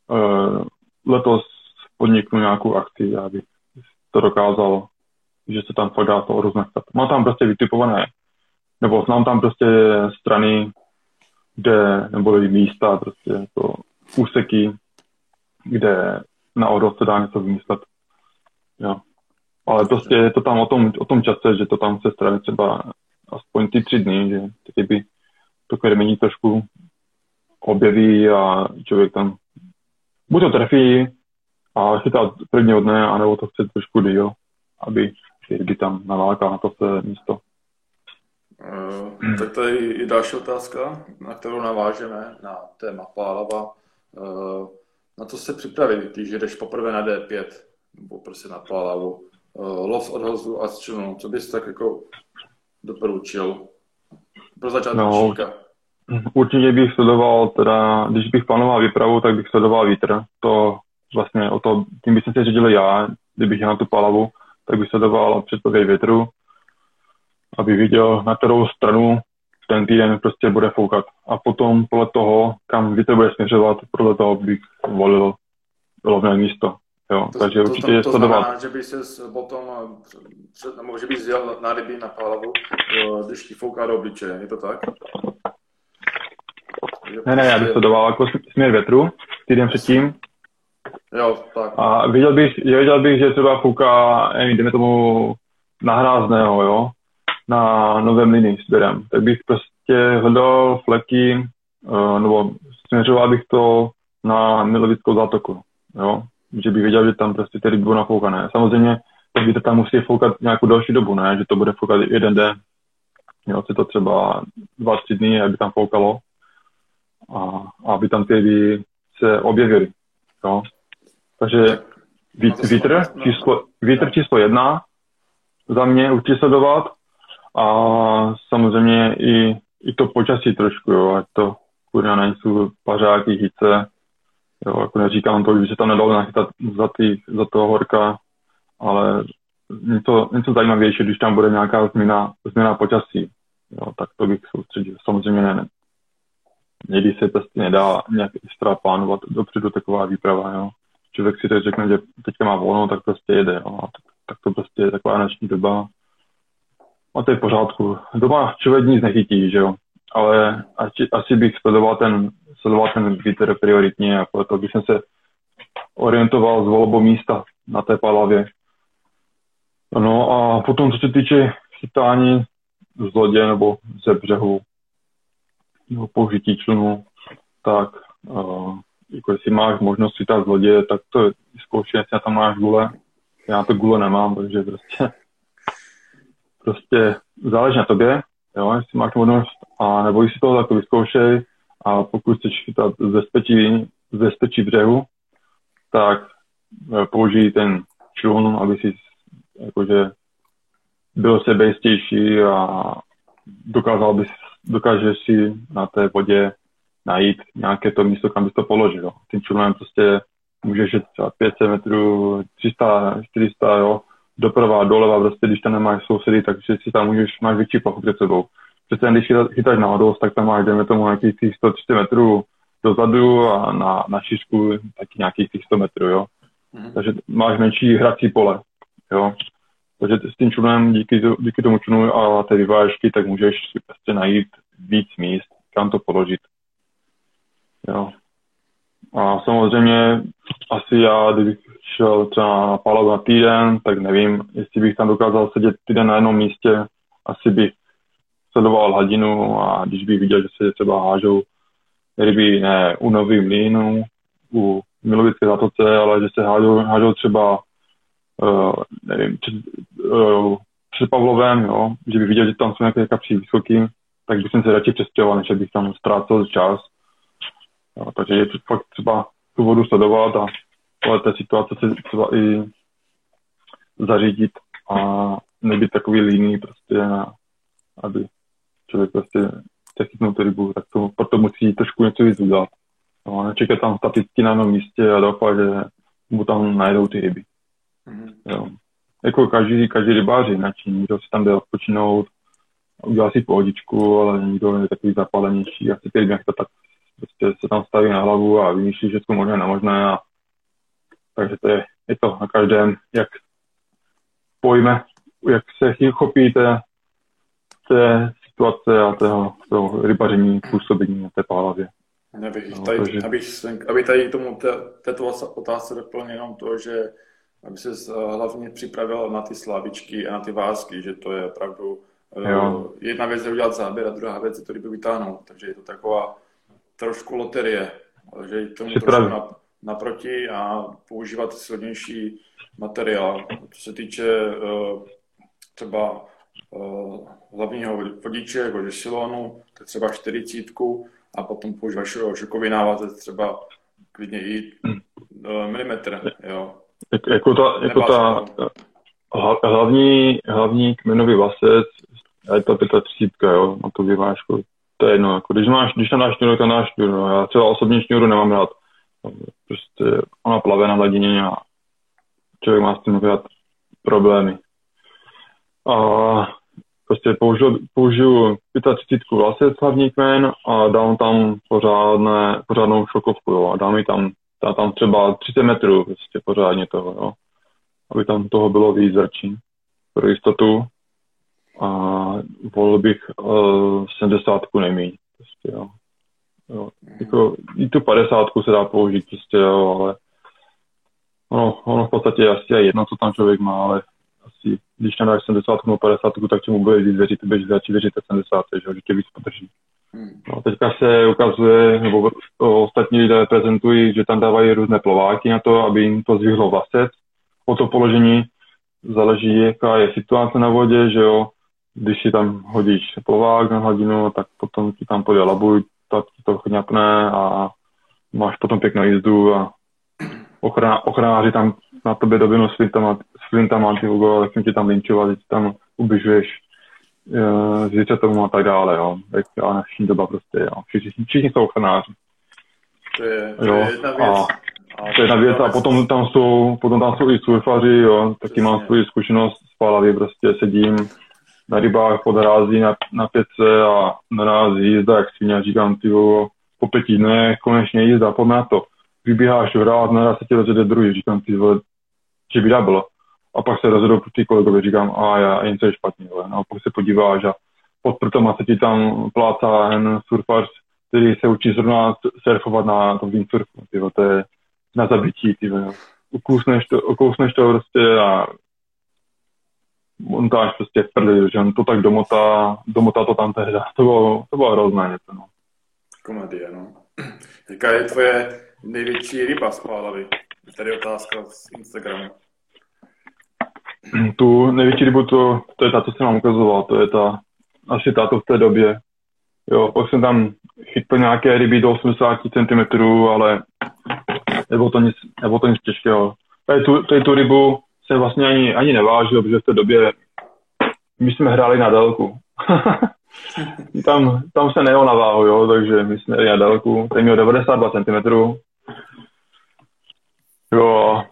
uh, letos podniknu nějakou akci, aby to dokázal, že se tam fakt dá to odoz nechat. Mám tam prostě vytipované, nebo znám tam prostě strany, kde, nebo místa, prostě to úseky, kde na odoz se dá něco vymyslet. Jo. Ale prostě je to tam o tom, o tom čase, že to tam se strany třeba aspoň ty tři dny, že kdyby to krmení trošku objeví a člověk tam buď to trefí a chytá prvního dne, anebo to chce trošku díl, aby by tam nalákal na to se místo. Uh, tak tady je další otázka, na kterou navážeme na téma Pálava. Uh, na co se připravit, když jdeš poprvé na D5, nebo prostě na Pálavu? Uh, lov odhozu a střinu, co bys tak jako doporučil pro začátečníka? No, určitě bych sledoval, teda, když bych plánoval výpravu, tak bych sledoval vítr. To vlastně o to, tím bych se řídil já, kdybych jel na tu palavu, tak bych sledoval předpověď větru, aby viděl, na kterou stranu ten týden prostě bude foukat. A potom podle toho, kam vítr bude směřovat, podle toho bych volil lovné místo. Jo, to, takže to, určitě to, to, to znamená, že by se potom, před, nebo že by zjel na ryby na pálavu, když ti fouká do obličeje, je to tak? Ne, ne, já bych sledoval jako směr větru týden předtím. Jo, tak. A viděl bych, viděl bych, že třeba fouká, nevím, jdeme tomu na hrázného, jo, na novém linii sběrem. Tak bych prostě hledal fleky, uh, nebo směřoval bych to na Milovickou zátoku, jo že by věděl, že tam prostě ty ryby budou nafoukané. Samozřejmě, tak by to tam musí foukat nějakou další dobu, ne? Že to bude foukat jeden den. Jo, si to třeba dva, tři dny, aby tam foukalo a, a aby tam ty ryby se objevily. Jo. Takže vítr číslo, vítr číslo jedna za mě určitě sledovat a samozřejmě i, i to počasí trošku, jo, ať to kurňa nejsou pařáky, hice, Jo, jako neříkám to, že se tam nedalo nachytat za, ty, za toho horka, ale něco, něco zajímavější, když tam bude nějaká změna, změna počasí, jo, tak to bych soustředil. Samozřejmě ne. Někdy se prostě nedá nějak extra plánovat dopředu taková výprava, jo. Člověk si teď řekne, že teďka má volno, tak prostě jede, jo. Tak, tak to prostě je taková dnešní doba. A to je v pořádku. Doma člověk nic nechytí, že jo. Ale asi, asi bych sledoval ten sledoval ten vítr prioritně a proto bych se orientoval z volbou místa na té palavě. No a potom, co se týče chytání z lodě nebo ze břehu, nebo použití člunu, tak uh, jako jestli máš možnost si z lodě, tak to zkoušej, jestli tam máš gule. Já to gule nemám, takže prostě prostě záleží na tobě, jo, jestli máš možnost, a nebo si toho tak vyzkoušej a pokud chceš chytat ze spečí, ze spečí břehu, tak eh, použij ten člun, aby si jakože byl sebejistější a dokázal bys, dokážeš si na té vodě najít nějaké to místo, kam bys to položil. Tím člunem prostě můžeš jít třeba 500 metrů, 300, 400, jo, doprava, doleva, prostě když tam nemáš sousedy, takže si tam můžeš, máš větší plochu před sebou. Přece když chytáš na hodost, tak tam máš, jdeme tomu, nějakých 130 metrů dozadu a na, na šířku taky nějakých 100 metrů, jo. Mm. Takže máš menší hrací pole, jo. Takže s tím člunem, díky, díky tomu člunu a té vyvážky, tak můžeš si prostě najít víc míst, kam to položit. Jo. A samozřejmě asi já, kdybych šel třeba na Palavu na týden, tak nevím, jestli bych tam dokázal sedět týden na jednom místě. Asi bych sledoval hladinu a když bych viděl, že se třeba hážou ryby ne u Novým mlínu, u Milovické zatoce, ale že se hážou, hážou třeba uh, nevím, před, uh, před Pavlovem, jo, že bych viděl, že tam jsou nějaké kapří vysoký, tak bych se radši přestěhoval, než bych tam ztrácel čas. Jo, takže je fakt třeba tu vodu sledovat a podle té situace se třeba i zařídit a nebyt takový líný prostě, aby člověk prostě chce chytnout tu rybu, tak to, proto musí trošku něco víc udělat. No, nečekat tam staticky na jednom místě a doufat, že mu tam najdou ty ryby. Mm-hmm. Jo. Jako každý, každý rybář jináčí, někdo si tam jde odpočinout, udělá si pohodičku, ale někdo je takový zapálenější a chce ty ryby tak prostě se tam staví na hlavu a vymýšlí všechno možné nemožné a takže to je, je to na každém, jak pojme, jak se chopí té, té situace a toho, toho rybaření, působení na té pálavě. Abych no, tady, takže... abych, aby tady tomu té, této otázce doplnil jenom to, že aby se hlavně připravil na ty slavičky a na ty vázky, že to je opravdu eh, jo. jedna věc je udělat záběr a druhá věc je to ryby vytáhnout, takže je to taková trošku loterie, že tomu Připrav... trošku naproti a používat silnější materiál. Co se týče uh, třeba hlavního vodiče, jako silonu, to je třeba 40 a potom používat šokový to třeba klidně i uh, milimetr. Jo. Jak, jako ta, jako ta hlavní, hlavní kmenový vasec, je to 35, jo, na tu vyvážku. To je jedno, jako když máš, když tam dáš šňůru, tak dáš šňůru. No. Já třeba osobně šňůru nemám rád prostě ona plave na hladině a člověk má s tím akorát problémy. A prostě použiju, použiju 35 vlasec hlavní kmen a dám tam pořádné, pořádnou šokovku, jo, a dám mi tam, dám tam třeba 30 metrů, prostě pořádně toho, jo, aby tam toho bylo víc zrčí pro jistotu a volil bych uh, 70 nejméně, prostě, jo. Jo. Jako, I tu 50 se dá použít prostě, jo, ale ono, ono v podstatě je asi jedno, co tam člověk má, ale asi, když tam dáš 70 nebo 50, tak čemu bude víc věřit, budeš radši věřit 70, že, že tě víc podrží. Hmm. No, teďka se ukazuje, nebo ostatní lidé prezentují, že tam dávají různé plováky na to, aby jim to zvihlo vlasec. O to položení záleží, jaká je situace na vodě, že jo. Když si tam hodíš plovák na hladinu, tak potom ti tam pojde labuj, to, to chňapne a máš potom pěknou jízdu a ochrana, ochranáři tam na tobě dobinu s flintama, s flintama ty Hugo, tak jsem ti tam linčovat, že tam ubližuješ e, zvířatům a tak dále, jo. Tak a dnešní doba prostě, jo. Všichni, všichni jsou ochranáři. To je, to jo. je jedna věc. A, a to je jedna věc a potom tam jsou, potom tam jsou i surfaři, jo, taky mám svou zkušenost z Palavy, prostě sedím na rybách pod hrází na, na pětce a narazí jízda, jak a říkám, ty po pěti dnech konečně jízda, pojď na to. Vybíháš v rád, naraz se tě rozjede druhý, říkám, ty vole, že by bylo. A pak se rozhodl ty kolegovi, říkám, a já, něco je špatně, vole. No, pak se podíváš a pod prtama se ti tam plácá jen surfař, který se učí zrovna surfovat na tom windsurfu, to je na zabití, ty Ukousneš to, ukousneš to prostě a montáž prostě v prdeli, že on to tak domotá, domotá to tam tehda. To bylo, to bylo hrozné něco, no. Komedie, no. Jaká je tvoje největší ryba z Pálavy? Tady otázka z Instagramu. Tu největší rybu, to, to je ta, co jsem vám ukazoval, to je ta, asi tato v té době. Jo, pak jsem tam chytl nějaké ryby do 80 cm, ale nebo to nic, nebo to nic těžkého. Tady tu, tady tu rybu se vlastně ani, ani nevážil, protože v té době my jsme hráli na délku. tam, tam se nejel na váhu, jo, takže my jsme jeli na délku. Ten měl 92 cm. Jo,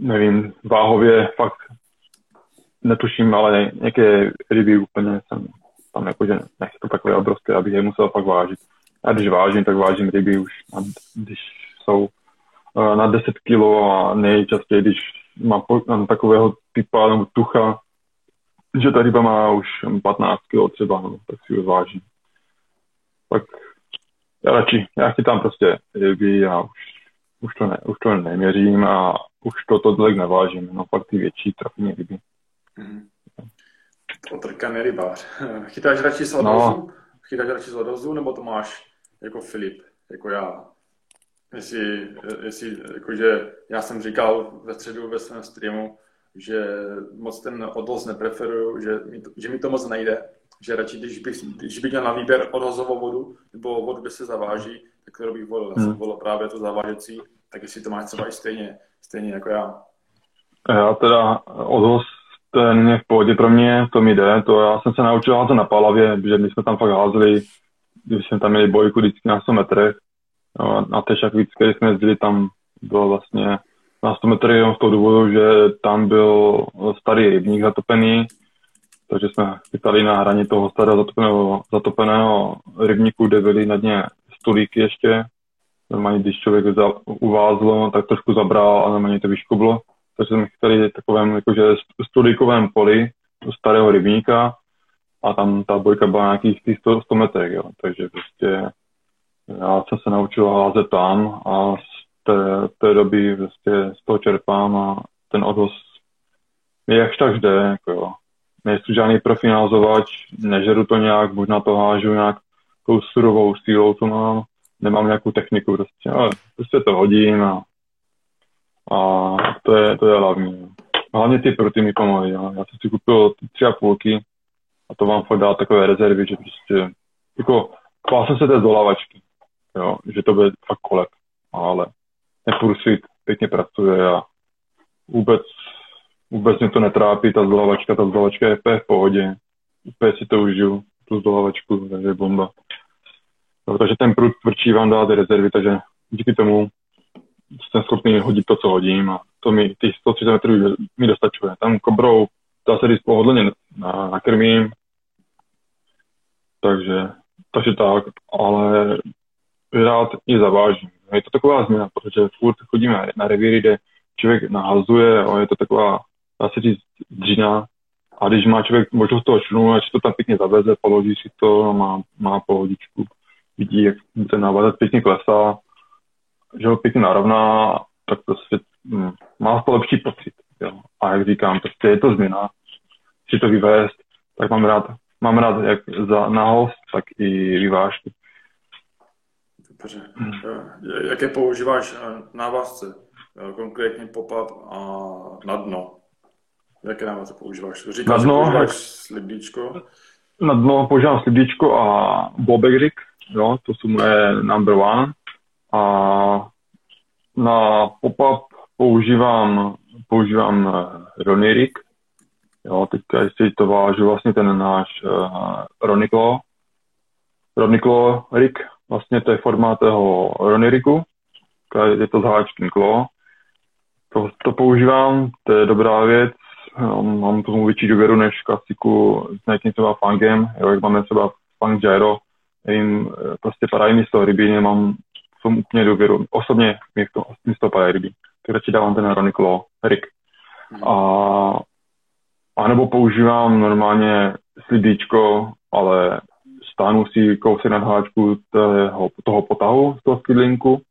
nevím, váhově fakt netuším, ale nějaké ryby úplně jsem tam jakože nechci to takové obrovské, abych je musel fakt vážit. A když vážím, tak vážím ryby už, když jsou uh, na 10 kg a nejčastěji, když mám, mám takového typa nebo tucha, že ta ryba má už 15 kg třeba, no, tak si ho vážím. Tak já radši, já chci tam prostě ryby a už, už, to, ne, už to neměřím a už to tolik nevážím, no pak ty větší trafní ryby. Mm. Otrkaný rybář. Chytáš radši z odrozu? No. Chytáš radši z odrozu, nebo to máš jako Filip, jako já? Jestli, jestli jakože já jsem říkal ve středu ve svém streamu, že moc ten odhoz nepreferuju, že mi to, že mi to moc nejde, že radši, když bych, když bych měl na výběr odhozovou vodu, nebo vodu, kde se zaváží, tak to bych volil. Já jsem hmm. volil právě to zavážecí, tak jestli to máš třeba i stejně, stejně jako já. Já teda odhoz ten je v pohodě pro mě, to mi jde, to já jsem se naučil házet na palavě, protože my jsme tam fakt házeli, když jsme tam měli bojku vždycky na 100 metrech, no, na té šakvické jsme jezdili, tam bylo vlastně na 100 metrů jenom z toho důvodu, že tam byl starý rybník zatopený, takže jsme chytali na hraně toho starého zatopeného, zatopeného rybníku, kde byly na dně stolíky ještě. Normálně, když člověk uvázlo, tak trošku zabral a normálně to vyškublo. Takže jsme chytali takovém jakože stolíkovém poli starého rybníka a tam ta bojka byla nějakých 100, 100 metrech, jo. takže prostě já jsem se naučil házet tam a té, té doby vlastně z toho čerpám a ten odhoz mi jak tak jde, jako jo. Nejsou žádný profinázovač, nežeru to nějak, buď na to hážu nějak tou surovou sílou, co mám, nemám nějakou techniku prostě, ale prostě to hodím a, a to je, to je hlavní. Hlavně ty pruty mi pomohly, já jsem si koupil tři a půlky a to vám fakt dá takové rezervy, že prostě, jako, jsem se té dolavačky, jo, že to bude fakt kolek, ale ten Pursuit pěkně pracuje a vůbec, vůbec mě to netrápí, ta zdolavačka, ta zdolavačka je v pohodě. Úplně si to užiju, tu zdolavačku, takže je bomba. No, takže ten prut tvrdší vám dá ty rezervy, takže díky tomu jsem schopný hodit to, co hodím a to mi, těch 130 metrů mi dostačuje. Tam kobrou dá se říct pohodlně na, nakrmím, takže, takže tak, ale rád i zavážím. Je to taková změna, protože furt chodíme na revíry, kde člověk nahazuje, a je to taková, dá se říct, dřina. A když má člověk možnost toho člunu, ať to tam pěkně zaveze, položí si to má, má pohodičku. Vidí, jak ten návazec pěkně klesá, že ho pěkně narovná, tak prostě hm, má to lepší pocit. Jo. A jak říkám, prostě je to změna, si to vyvést, tak mám rád, mám rád jak za nahost, tak i vyvážky. Dobře. Hmm. Jaké používáš eh, návazce? Eh, konkrétně pop-up a na dno. Jaké návazce používáš? Říkáš, na dno, používáš slibíčko? Na dno používám slibíčko a bobek rig, jo, to jsou moje number one. A na pop-up používám, používám eh, Ronny rig, jo, teďka jestli to vážu vlastně ten náš uh, Roniklo, Roniklo rig, Vlastně to je formát toho Roniriku, je to z háčkem klo. To, to používám, to je dobrá věc, mám tomu větší důvěru než klasiku s nějakým třeba fangem, jo, jak máme třeba fang gyro, jim eh, prostě padají mi z toho ryby, nemám v tom úplně důvěru. Osobně mi, to, mi z toho padají ryby. Tak radši dávám ten Ronic Law, Rick. Hmm. A, a nebo používám normálně slidíčko, ale stáhnu si kousek nad háčku toho, toho potahu z toho skydlinku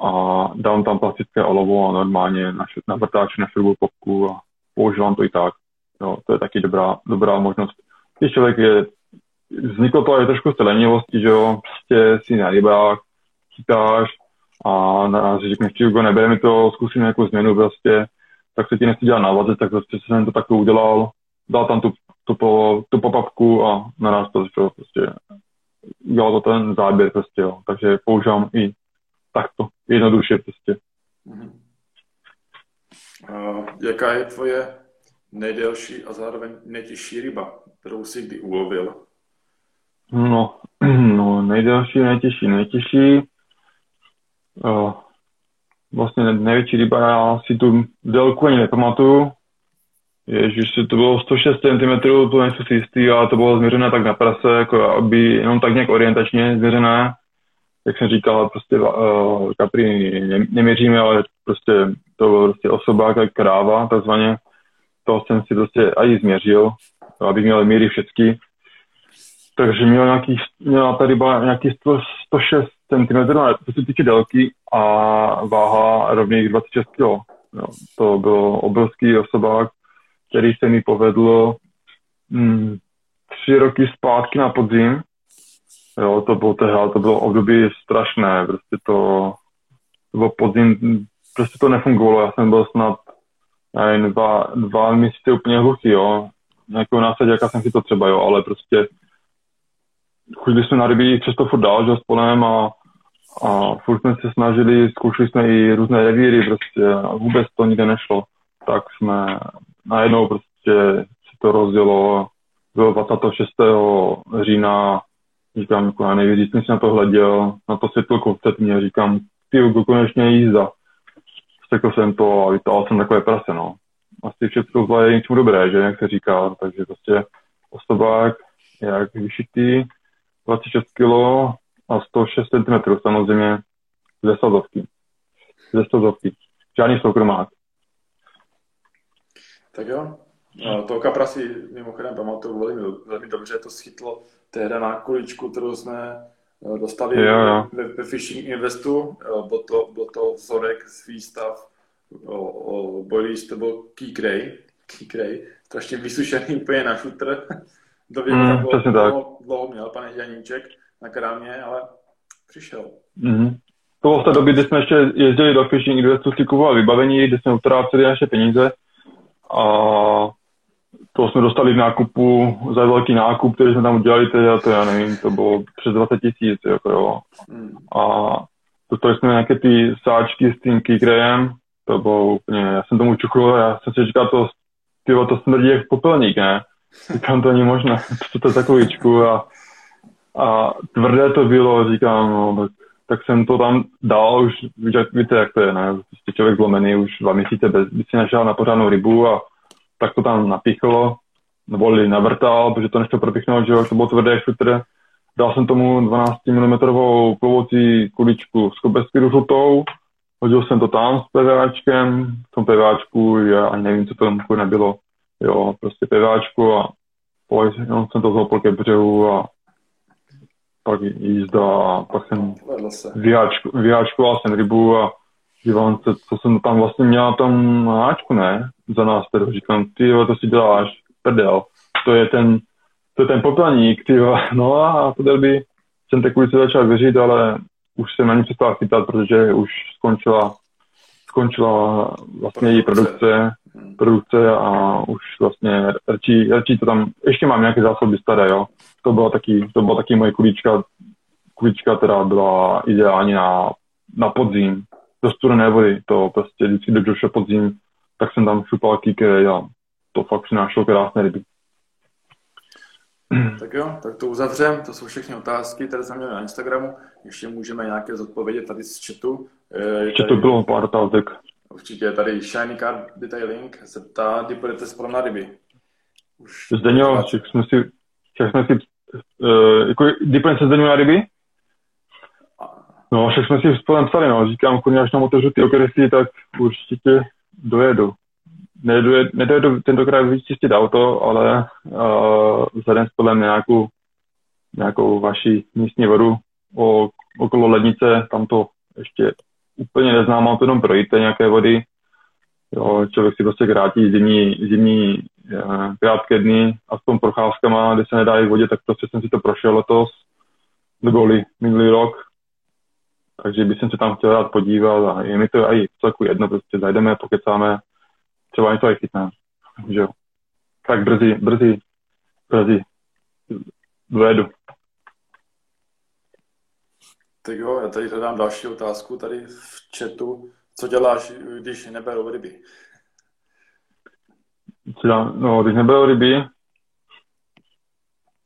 a dám tam plastické olovo a normálně na, na vrtáči na šrubu popku a používám to i tak. Jo, to je taky dobrá, dobrá možnost. Když člověk je vzniklo to aj trošku z lenivosti, že jo, prostě si na rybách chytáš a naraz řekneš, že Hugo, nebere mi to, zkusím nějakou změnu prostě, tak se ti nechci dělat návaze, tak prostě jsem to takto udělal, dal tam tu, tu, po, tu popapku a naraz to začalo prostě, udělal to ten záběr prostě, jo. takže používám i takto, jednoduše prostě. Mm-hmm. Jaká je tvoje nejdelší a zároveň nejtěžší ryba, kterou jsi kdy ulovil? No, no nejdelší, nejtěžší, nejtěžší. Uh, vlastně největší ryba, já si tu délku ani nepamatuju. Ježiš, to bylo 106 cm, to nejsem si jistý, ale to bylo změřené tak na prase, jako aby jenom tak nějak orientačně změřené. Jak jsem říkal, prostě uh, kapry ne, neměříme, ale prostě to bylo prostě osoba, kráva, takzvaně. To jsem si prostě i změřil, abych měl míry všechny. Takže měl nějaký, měla ta ryba nějaký 100, 106 cm, co se týče délky a váha rovných 26 kg. No, to byl obrovský osobák, který se mi povedl hmm, tři roky zpátky na podzim. Jo, to bylo tehdy, to bylo období strašné, prostě to, to bylo podzim, prostě to nefungovalo, já jsem byl snad nevím, dva, dva měsíce úplně hluchý, jo. Nějakou násadě, jaká jsem si to třeba, jo, ale prostě chodili jsme na ryby přesto furt dál, že s polem a, a furt jsme se snažili, zkoušeli jsme i různé revíry, prostě a vůbec to nikde nešlo. Tak jsme najednou prostě si to rozdělo, bylo 26. října, říkám, jako já nejvíc jsem na to hleděl, na to světlo mě, říkám, ty konečně jízda. Řekl jsem to a vytáhl jsem takové prase, no. Asi všechno zlé je něčemu dobré, že, jak se říká, takže prostě osobák, jak vyšitý, 26 kg a 106 cm samozřejmě ze sazovky. Ze sazovky. Žádný soukromák. Tak jo. No, to kapra si mimochodem pamatuju velmi, velmi dobře, to schytlo tehdy na kuličku, kterou jsme eh, dostali jo, jo. Ve, ve Fishing Investu. Eh, byl to, byl to vzorek z výstav boilies, to byl Key Gray, Key Gray, strašně vysušený úplně na šutr. Do mm, dlouho, dlouho, dlouho měl pane Janíček na krámě, ale přišel. Mm. To bylo v té době, kdy jsme ještě jezdili do fishing, jsme si kupovali vybavení, kde jsme utráceli naše peníze a to jsme dostali v nákupu za velký nákup, který jsme tam udělali, teda to já nevím, to bylo přes 20 tisíc, jako jo. A dostali jsme nějaké ty sáčky s tím kikrejem, to bylo úplně, já jsem tomu čuchl, já jsem si říkal, to, tyvo, to smrdí jak popelník, ne? Říkám, to není možné, to je takovýčku a, a tvrdé to bylo, říkám, no, tak, tak jsem to tam dal, už víte, jak to je, ne? Prostě člověk zlomený už dva měsíce bez, by si našel na pořádnou rybu a tak to tam napichlo, nebo navrtal, protože to nešlo propichnout, že jo, to bylo tvrdé šutr. Dal jsem tomu 12 mm plovoucí kuličku s kobersky žlutou, hodil jsem to tam s PVAčkem, v tom PVAčku, já ani nevím, co to tam nebylo, jo, prostě PVAčku a pojď, no, jsem to vzal po břehu a pak jízda a pak jsem vyháčkoval jsem rybu a dívám se, co jsem tam vlastně měl tam háčku, ne? Za nás teda říkám, ty jo, to si děláš, prdel. To je ten, to je ten popelník, ty jo. No a to by jsem takový se začal věřit, ale už jsem na ní přestal chytat, protože už skončila, skončila vlastně její produkce, produkce a už vlastně rčí, rčí to tam, ještě mám nějaké zásoby staré, jo. To byla taky, to byla taky moje kulička, kulička, která byla ideální na, na podzim, do studené vody, to prostě vždycky do podzim, tak jsem tam šupal kýke a to fakt přinášelo krásné ryby. Tak jo, tak to uzavřem. To jsou všechny otázky, které jsme měli na Instagramu. Ještě můžeme nějaké zodpovědět tady z chatu. Ještě to bylo pár otázek. Určitě tady Shiny Card Detailing se ptá, kdy budete spolu na ryby. Už Zdeňo, však jsme si, však jsme si uh, jako, kdy půjdeme se Zdeňo na ryby? No, však jsme si spolu psali, no. Říkám, kurně, až nám otevřu ty okresy, tak určitě dojedu nedojedu, nedojedu tentokrát vyčistit auto, ale uh, vzhledem spolem nějakou, nějakou vaši místní vodu o, okolo lednice, tam to ještě úplně neznám, mám to jenom projít nějaké vody. Jo, člověk si prostě krátí zimní, zimní krátké dny, aspoň procházkama, kde se nedá v vodě, tak prostě jsem si to prošel letos goly minulý rok. Takže bych se tam chtěl rád podívat a je mi to i celku jedno, prostě zajdeme, pokecáme, třeba něco i chytneme. Takže jo. Tak brzy, brzy, brzy dojedu. Tak jo, já tady dám další otázku tady v chatu. Co děláš, když neberou ryby? Co dělám? No, když neberou ryby,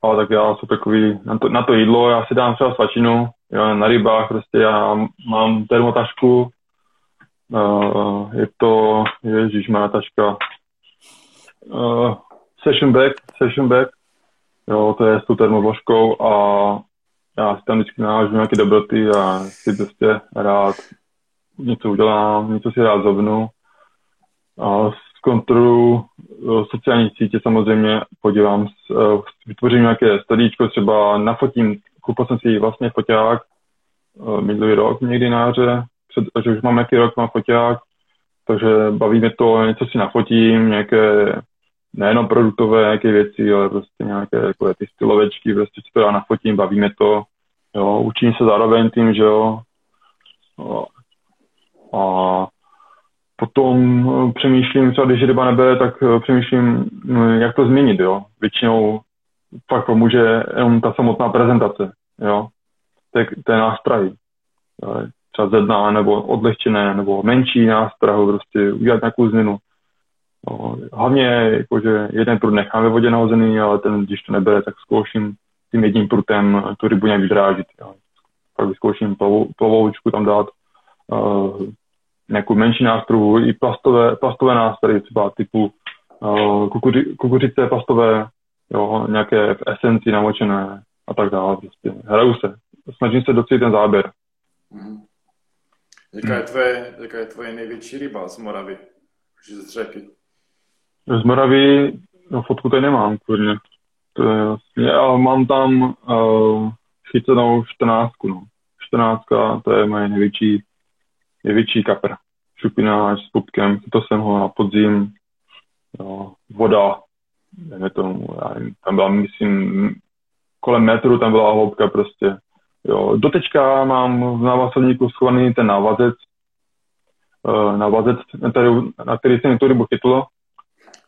ale tak já jsem takový, na to, na to jídlo, já si dám třeba svačinu, jo, na rybách, prostě já mám termotašku, uh, je to, ježíš, má taška, uh, session bag, session bag, jo, to je s tou termovložkou a já si tam vždycky nahážu nějaké dobroty a si prostě rád něco udělám, něco si rád zobnu. A zkontroluji eh, sociální sítě samozřejmě, podívám, eh, vytvořím nějaké stadíčko, třeba nafotím, koupil jsem si vlastně foťák eh, minulý rok někdy na jaře, takže už mám nějaký rok, mám foťák, takže baví mě to, něco si nafotím, nějaké nejenom produktové nějaké věci, ale prostě nějaké jako ty stylovečky, prostě si to já nafotím, baví mě to, jo, učím se zároveň tím, že jo, a potom eh, přemýšlím, třeba když ryba nebere, tak eh, přemýšlím, no, jak to změnit, jo. Většinou fakt pomůže jenom ta samotná prezentace, jo. Je, to je nástroj. Třeba zedná, nebo odlehčené, nebo menší nástroj, prostě udělat nějakou změnu. No, hlavně, jakože jeden prut nechám ve vodě nahozený, ale ten, když to nebere, tak zkouším tím jedním prutem tu rybu nějak vydrážit. Jo. Pak plovou, plovoučku tam dát, uh, nějakou menší nástroj, i plastové, plastové nástroje, třeba typu uh, kukuři, kukuřice plastové, jo, nějaké v esenci namočené a tak dále. Prostě. Hraju se. Snažím se docít ten záběr. Mm. Jaká je tvoje, jaká je tvoje největší ryba z Moravy? Z řeky? Z Moravy, no fotku tady nemám, kurně. To je jasně, ale mám tam uh, chycenou 14, no. 14, to je moje největší největší kapr. Šupináč s pupkem, to jsem ho na podzim, jo, voda, tomu, já nevím, tam byla, myslím, kolem metru tam byla hloubka prostě. Jo. Dotečka mám v návazovníku schovaný ten návazec, uh, návazec, na který, jsem tu rybu chytl.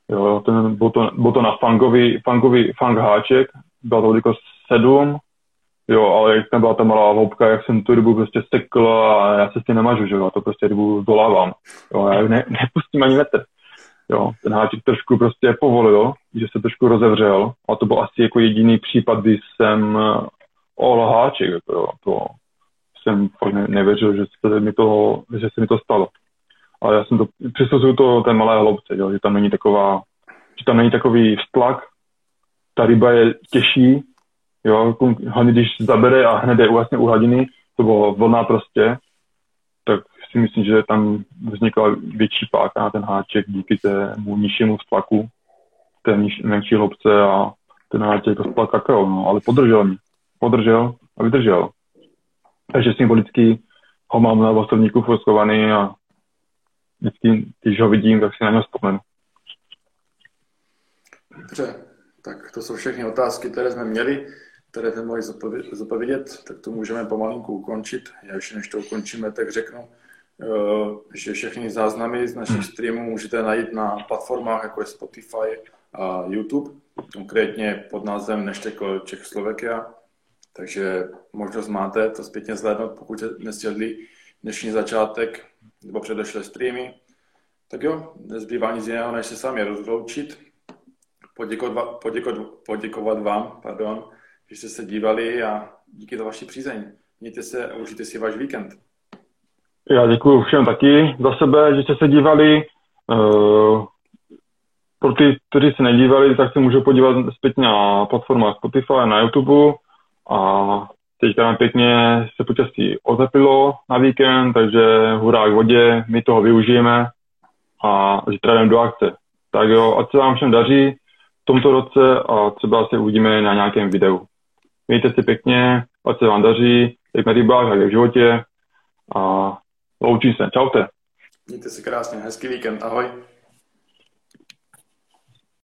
Jo, ten, byl, to, byl to na fangový, fangový fang háček, byla to jako sedm, Jo, ale jak tam byla ta malá hloubka, jak jsem tu rybu prostě sekl a já se s tím nemažu, že jo, to prostě rybu dolávám. Jo, já ne, nepustím ani metr. Jo, ten háček trošku prostě povolil, že se trošku rozevřel. A to byl asi jako jediný případ, kdy jsem eh, ohl háček, jako jo, to jsem ne, nevěřil, že se mi to, že se mi to stalo. Ale já jsem to, přisuzuju to té malé hloubce, jo, že tam není taková, že tam není takový vztlak, ta ryba je těžší, jo, hlavně když zabere a hned je vlastně u hladiny, to bylo vlna prostě, si myslím, že tam vznikla větší páka na ten háček díky tému nižšímu stlaku, té menší hloubce a ten háček to kakao, no, ale podržel mě. Podržel a vydržel. Takže symbolicky ho mám na vlastovníku foskovaný a vždycky, když ho vidím, tak si na něho vzpomenu. Dobře, tak to jsou všechny otázky, které jsme měli které ten mohli zodpovědět, tak to můžeme pomalinku ukončit. Já ještě než to ukončíme, tak řeknu, že všechny záznamy z našich streamů můžete najít na platformách jako je Spotify a YouTube, konkrétně pod názvem Neštekl Čechoslovakia. Takže možnost máte to zpětně zhlédnout, pokud jste nestědli dnešní začátek nebo předešlé streamy. Tak jo, nezbývá nic jiného, než se sami rozloučit, poděkovat, poděkovat, poděkovat vám pardon, že jste se dívali a díky za vaši přízeň. Mějte se a užijte si váš víkend. Já děkuji všem taky za sebe, že jste se dívali. Uh, pro ty, kteří se nedívali, tak se můžou podívat zpětně na platformách Spotify na YouTube. A teďka nám pěkně se počasí otepilo na víkend, takže hurá k vodě, my toho využijeme a zítra jdeme do akce. Tak jo, ať se vám všem daří v tomto roce a třeba se uvidíme na nějakém videu. Mějte si pěkně, ať se vám daří, jak na rybách, jak v životě a loučím se. Čaute. Mějte se krásně, hezký víkend, ahoj.